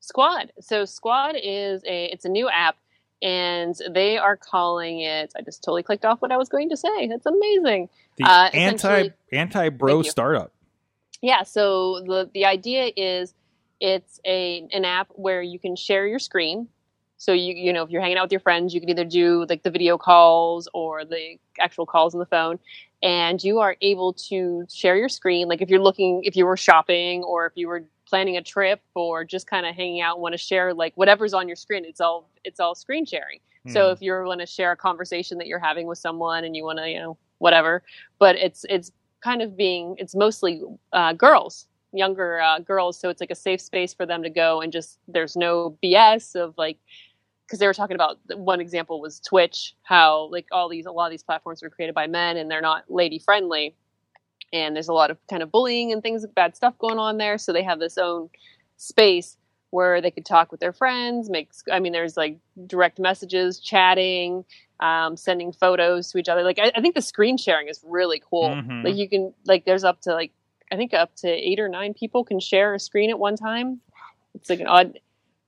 Squad. So Squad is a it's a new app and they are calling it I just totally clicked off what I was going to say. That's amazing. The Uh, anti anti bro startup. Yeah, so the the idea is it's a an app where you can share your screen. So you you know if you're hanging out with your friends, you can either do like the video calls or the actual calls on the phone, and you are able to share your screen. Like if you're looking, if you were shopping or if you were planning a trip or just kind of hanging out, and want to share like whatever's on your screen. It's all it's all screen sharing. So Hmm. if you want to share a conversation that you're having with someone and you want to you know whatever, but it's it's kind of being it's mostly uh, girls younger uh, girls, so it's like a safe space for them to go and just there's no BS of like because they were talking about one example was Twitch, how like all these a lot of these platforms were created by men and they're not lady friendly, and there's a lot of kind of bullying and things bad stuff going on there. So they have this own space where they could talk with their friends, make I mean there's like direct messages, chatting, um, sending photos to each other. Like I, I think the screen sharing is really cool. Mhm. Like you can like there's up to like I think up to eight or nine people can share a screen at one time. It's like an odd.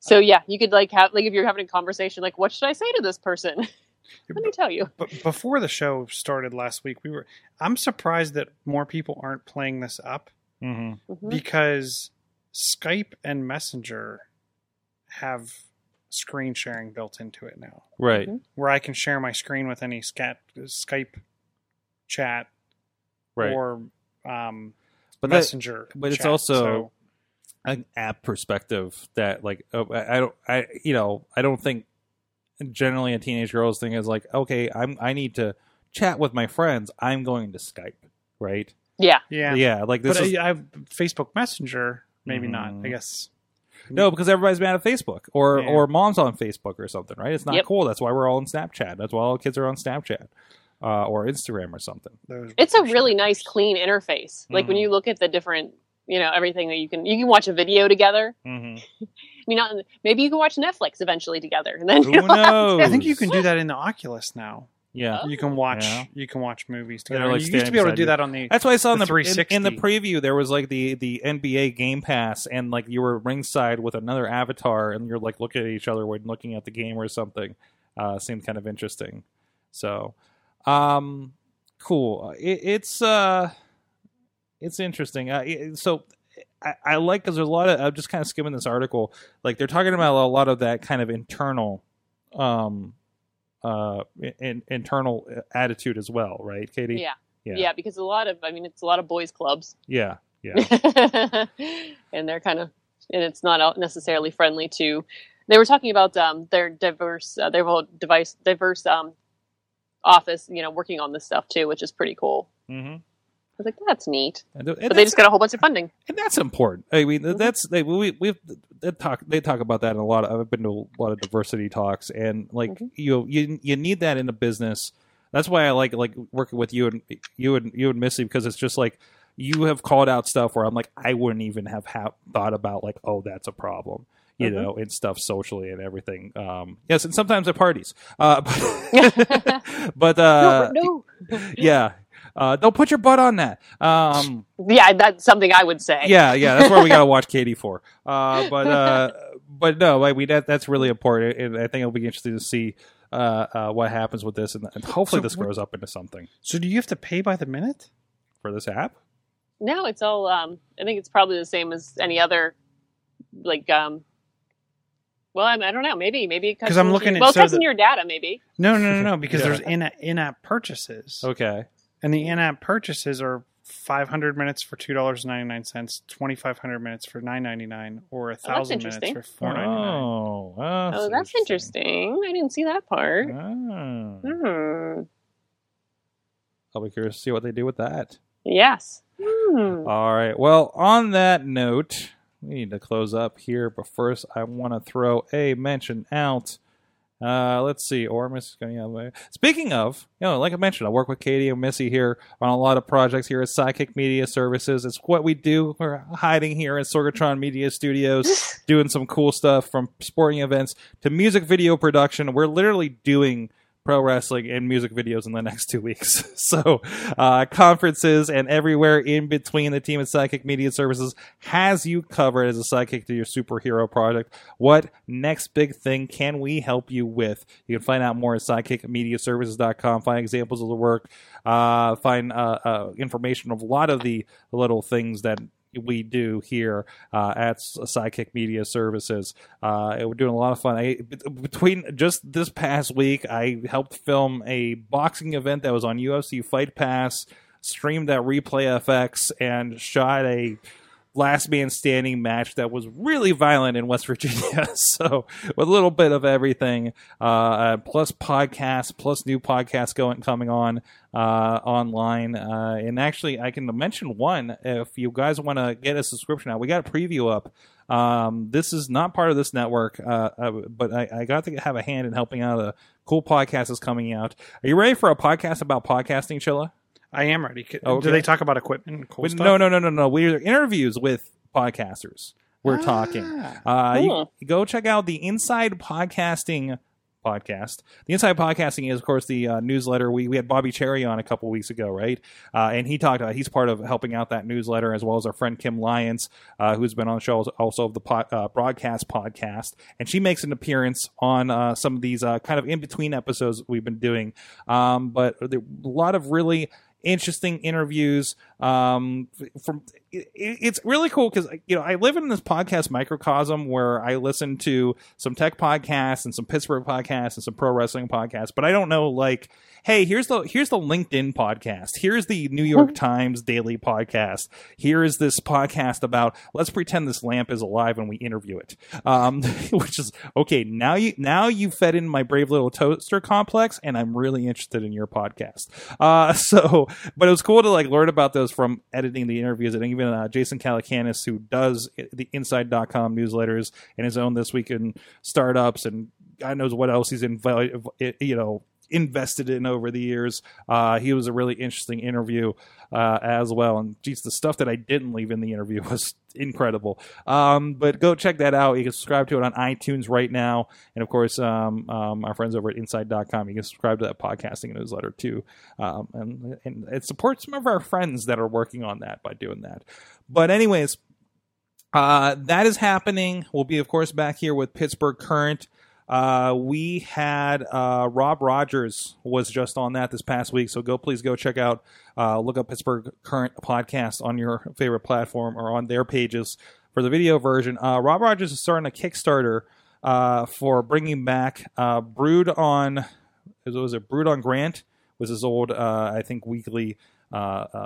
So yeah, you could like have like if you're having a conversation, like what should I say to this person? Let me tell you. But before the show started last week, we were. I'm surprised that more people aren't playing this up hmm Mhm. because Skype and Messenger have screen sharing built into it now, Right. Mhm. where I can share my screen with any scat, Skype chat Right. or um, but that, Messenger. but it's also- So, an app perspective that like oh, I, I don't I you know I don't think generally a teenage girl's thing is like okay I'm I need to chat with my friends I'm going to Skype right Yeah. yeah. yeah like this But is I, I have Facebook Messenger. Maybe not. Mhm. I guess. no because everybody's mad at Facebook or Yeah. or mom's on Facebook or something right it's not Yep. cool that's why we're all on Snapchat that's why all the kids are on Snapchat uh, or Instagram or something Those It's a really nice, clean interface. Like when Mhm. you look at the different, you know, everything that you can you can watch a video together. mm-hmm. I mean, not, maybe you can watch Netflix eventually together, and then who you'll knows I think you can do that in the Oculus now. yeah Oh. You can watch. Yeah. You can watch movies They're, together. like, you used to be able to do you. that on the. That's why I saw in The the, in, in the preview there was like the the NBA Game Pass and like you were ringside with another avatar and you're like looking at each other when looking at the game or something. Uh, seemed kind of interesting. So, um, cool. It, it's uh, it's interesting. Uh, it- so. I, I like because there's a lot of I'm just kind of skimming this article. Like they're talking about a lot of that kind of internal, um, uh, in, internal attitude as well, right, Katie? yeah, Yeah. yeah, because a lot of, I mean, it's a lot of boys' clubs, Yeah, yeah. and they're kind of, and it's not necessarily friendly to. They were talking about um, their diverse, uh, their whole device, diverse um, office, you know, working on this stuff too, which is pretty cool. Mm-hmm. I was like, that's neat, And, and but they just got a whole bunch of funding. and that's important. I mean, Mhm. that's they we we've they talk they talk about that in a lot. Of, I've been to a lot of diversity talks, and like Mhm. you you you need that in a business. That's why I like like working with you and you and you and Missy because it's just like you have called out stuff where I'm like I wouldn't even have ha- thought about like oh that's a problem. You Mhm. know, and stuff socially and everything. Um, yes, and sometimes at parties. Uh, but but uh, no, no. yeah, uh, don't put your butt on that. Um, Yeah, that's something I would say. yeah, yeah, that's where we got to watch Katie for. Uh, but uh, but no, I mean that that's really important, and I think it'll be interesting to see uh, uh, what happens with this, and, and hopefully So this what- grows up into something so do you have to pay by the minute? for this app. No, it's all. Um, I think it's probably the same as any other, like. Um, well, I, I don't know. Maybe, maybe it cuts 'Cause I'm into- looking at- Well, it so the- in your data, maybe. No, no, no, no. Because Yeah. there's in in-app purchases, Okay, and the in-app purchases are 500 minutes for two dollars ninety nine cents, 2,500 minutes for nine ninety nine, or a thousand minutes interesting. for four ninety nine. oh, Oh, that's interesting. I didn't see that part. Oh. Hmm. I'll be curious to see what they do with that. Yes. Hmm. All right. Well, on that note, we need to close up here, but first I want to throw a mention out. Uh, let's see. Or Miss Speaking of, you know, like I mentioned, I work with Katie and Missy here on a lot of projects here at Sidekick Media Services. It's what we do. We're hiding here at Sorgatron Media Studios, doing some cool stuff from sporting events to music video production. We're literally doing pro wrestling and music videos in the next two weeks. so, uh, conferences and everywhere in between, the team at Sidekick Media Services has you covered as a sidekick to your superhero project. What next big thing can we help you with? You can find out more at sidekickmediaservices.com, find examples of the work, uh, find uh, uh, information of a lot of the little things that we do here uh, at Sidekick Media Services. Uh, we're doing a lot of fun. I, between just this past week, I helped film a boxing event that was on UFC Fight Pass, streamed at Replay FX, and shot a last man standing match that was really violent in West Virginia. so with a little bit of everything, uh, uh, plus podcasts, plus new podcasts going coming on uh, online. Uh, and actually, I can mention one if you guys want to get a subscription out. We got a preview up. Um, this is not part of this network, uh, uh, but I, I got to have a hand in helping out a cool podcast that's coming out. Are you ready for a podcast about podcasting, Chilla? I am ready. Okay. Do they talk about equipment and cool With- no, no, no, no, no. We're interviews with podcasters. We're Ah. talking. Uh, Cool. you go check out the Inside Podcasting podcast. The Inside Podcasting is, of course, the uh, newsletter. We we had Bobby Cherry on a couple weeks ago, right? Uh, and he talked about he's part of helping out that newsletter as well as our friend Kim Lyons, uh, who's been on the show also of the pod, uh, broadcast podcast, and she makes an appearance on uh, some of these uh, kind of in between episodes we've been doing. Um, but a lot of really interesting interviews um from it's really cool because you know i live in this podcast microcosm where i listen to some tech podcasts and some pittsburgh podcasts and some pro wrestling podcasts but i don't know like hey here's the here's the linkedin podcast. Here's the new york times daily podcast. Here is this podcast about let's pretend this lamp is alive and we interview it. Um which is okay now you now you fed in my brave little toaster complex and i'm really interested in your podcast. Uh so but it was cool to like learn about those from editing the interviews and even uh, jason calacanis who does the inside.com newsletters and his own this week in startups and god knows what else he's invited you know invested in over the years. Uh he was a really interesting interview uh as well. And geez the stuff that i didn't leave in the interview was incredible. Um but go check that out. You can subscribe to it on itunes right now. And of course um, um our friends over at inside.com you can subscribe to that podcasting newsletter too. Um and and it supports some of our friends that are working on that by doing that. But anyways uh, that is happening. We'll be, of course, back here with Pittsburgh Current. Uh, we had uh, Rob Rogers was just on that this past week, so go please go check out uh, look up Pittsburgh Current podcast on your favorite platform or on their pages for the video version. Uh, Rob Rogers is starting a Kickstarter uh, for bringing back uh, Brewed on was it Brewed on Grant was his old I think weekly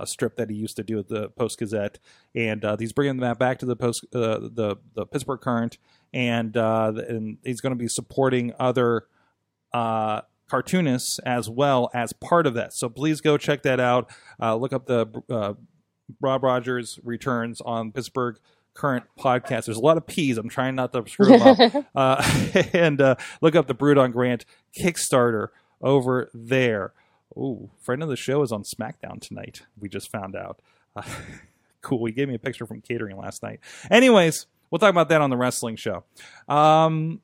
strip that he used to do at the Post Gazette, and uh, he's bringing that back to the Post uh, the the Pittsburgh Current, and uh, and he's going to be supporting other uh, cartoonists as well as part of that. So please go check that out. Uh, look up the uh, Rob Rogers returns on Pittsburgh current podcast. There's a lot of P's. I'm trying not to screw them up. Uh, and uh, look up the Brewed on Grant Kickstarter over there. Ooh, friend of the show is on SmackDown tonight. We just found out. Uh, cool. He gave me a picture from catering last night. Anyways, we'll talk about that on the wrestling show. Um,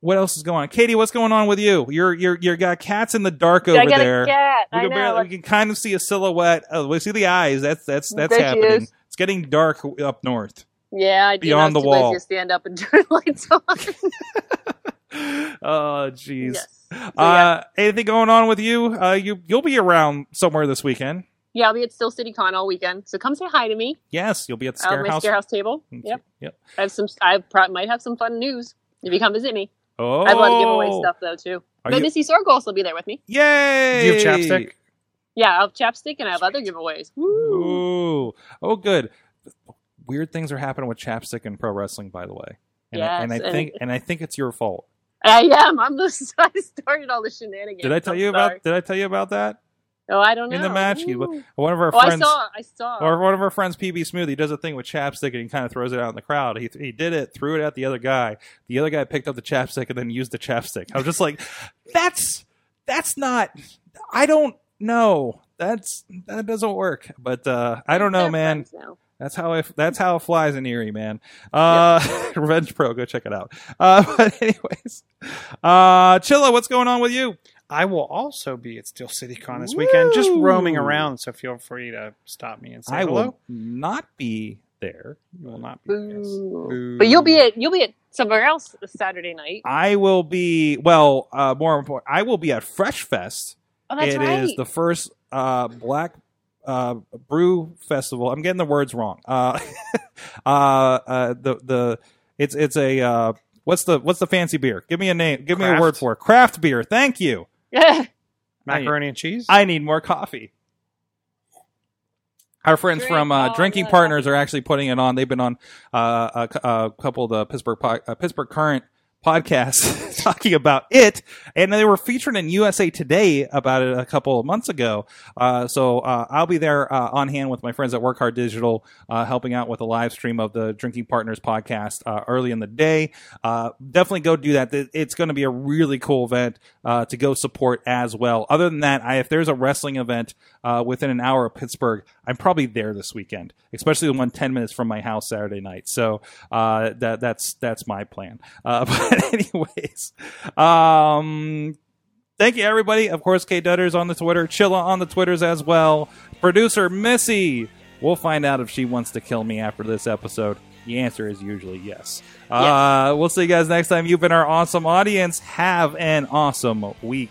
what else is going on? Katie, what's going on with you? You're you're you got cats in the dark over there. We I can, know. barely, we can kind of see a silhouette. Oh, we see the eyes. That's that's that's There happening. It's getting dark up north. yeah, I did. beyond the wall. stand up and turn lights on. oh, jeez. yes. Uh, anything going on with you? Uh, you you'll be around somewhere this weekend. Yeah, I'll be at Steel City Con all weekend. So come say hi to me. Yes, you'll be at the I'll Scare have my House. Scare House table. Yep. Yep. I have some. I pro- might have some fun news if you come visit me. Oh, I have a lot of giveaway stuff though too. Are but you- Missy Sorg will also be there with me. Yay! Do you have chapstick? Yeah, I have chapstick and I have other giveaways. Woo. Ooh. Oh, good. Weird things are happening with chapstick and pro wrestling, by the way. And, I, and I and- think and I think it's your fault. I am. I'm the. I started all the shenanigans. Did I tell I'm you sorry. about? Did I tell you about that Oh, I don't know. in the match? He, one of our Oh, I saw. I saw. Or one of our friends, PB Smooth, he does a thing with chapstick and he kind of throws it out in the crowd. He, he did it, threw it at the other guy. The other guy picked up the chapstick and then used the chapstick. I was just like, that's that's not. I don't know. That's that doesn't work. But uh, I don't know, man. now. That's how it, that's how it flies in Erie, man. Uh, Revenge Pro, go check it out. Uh, but anyways, uh, Chilla, what's going on with you? I will also be at Steel City Con this weekend, just roaming around. So feel free to stop me and say I hello. will not be there. You will not be. yes. Boo. Boo. But you'll be at you'll be at somewhere else Saturday night. I will be well. Uh, more important, I will be at Fresh Fest. Oh, that's It right. is the first uh, Black uh, Brew Festival. I'm getting the words wrong. Uh, uh, uh, the the it's it's a uh, what's the what's the fancy beer? Give me a name. Give me a word for it. Craft beer. Thank you. macaroni and cheese. I need more coffee. Our friends Drink from uh, all Drinking Partners are actually putting it on. They've been on uh, a, a couple of the Pittsburgh uh, Pittsburgh Current podcasts talking about it, and they were featured in USA Today about it a couple of months ago. Uh, so uh, I'll be there uh, on hand with my friends at Work Hard Digital, uh, helping out with a live stream of the Drinking Partners podcast uh, early in the day. Uh, definitely go do that. It's going to be a really cool event uh, to go support as well. Other than that, I, if there's a wrestling event uh, within an hour of Pittsburgh, I'm probably there this weekend, especially the one 10 minutes from my house Saturday night. So uh, that that's that's my plan. But anyways, um, thank you everybody. Of course, Kate Dutters on the Twitter, Chilla on the Twitters as well. Producer Missy. We'll find out if she wants to kill me after this episode. The answer is usually yes. Uh, we'll see you guys next time. You've been our awesome audience. Have an awesome week.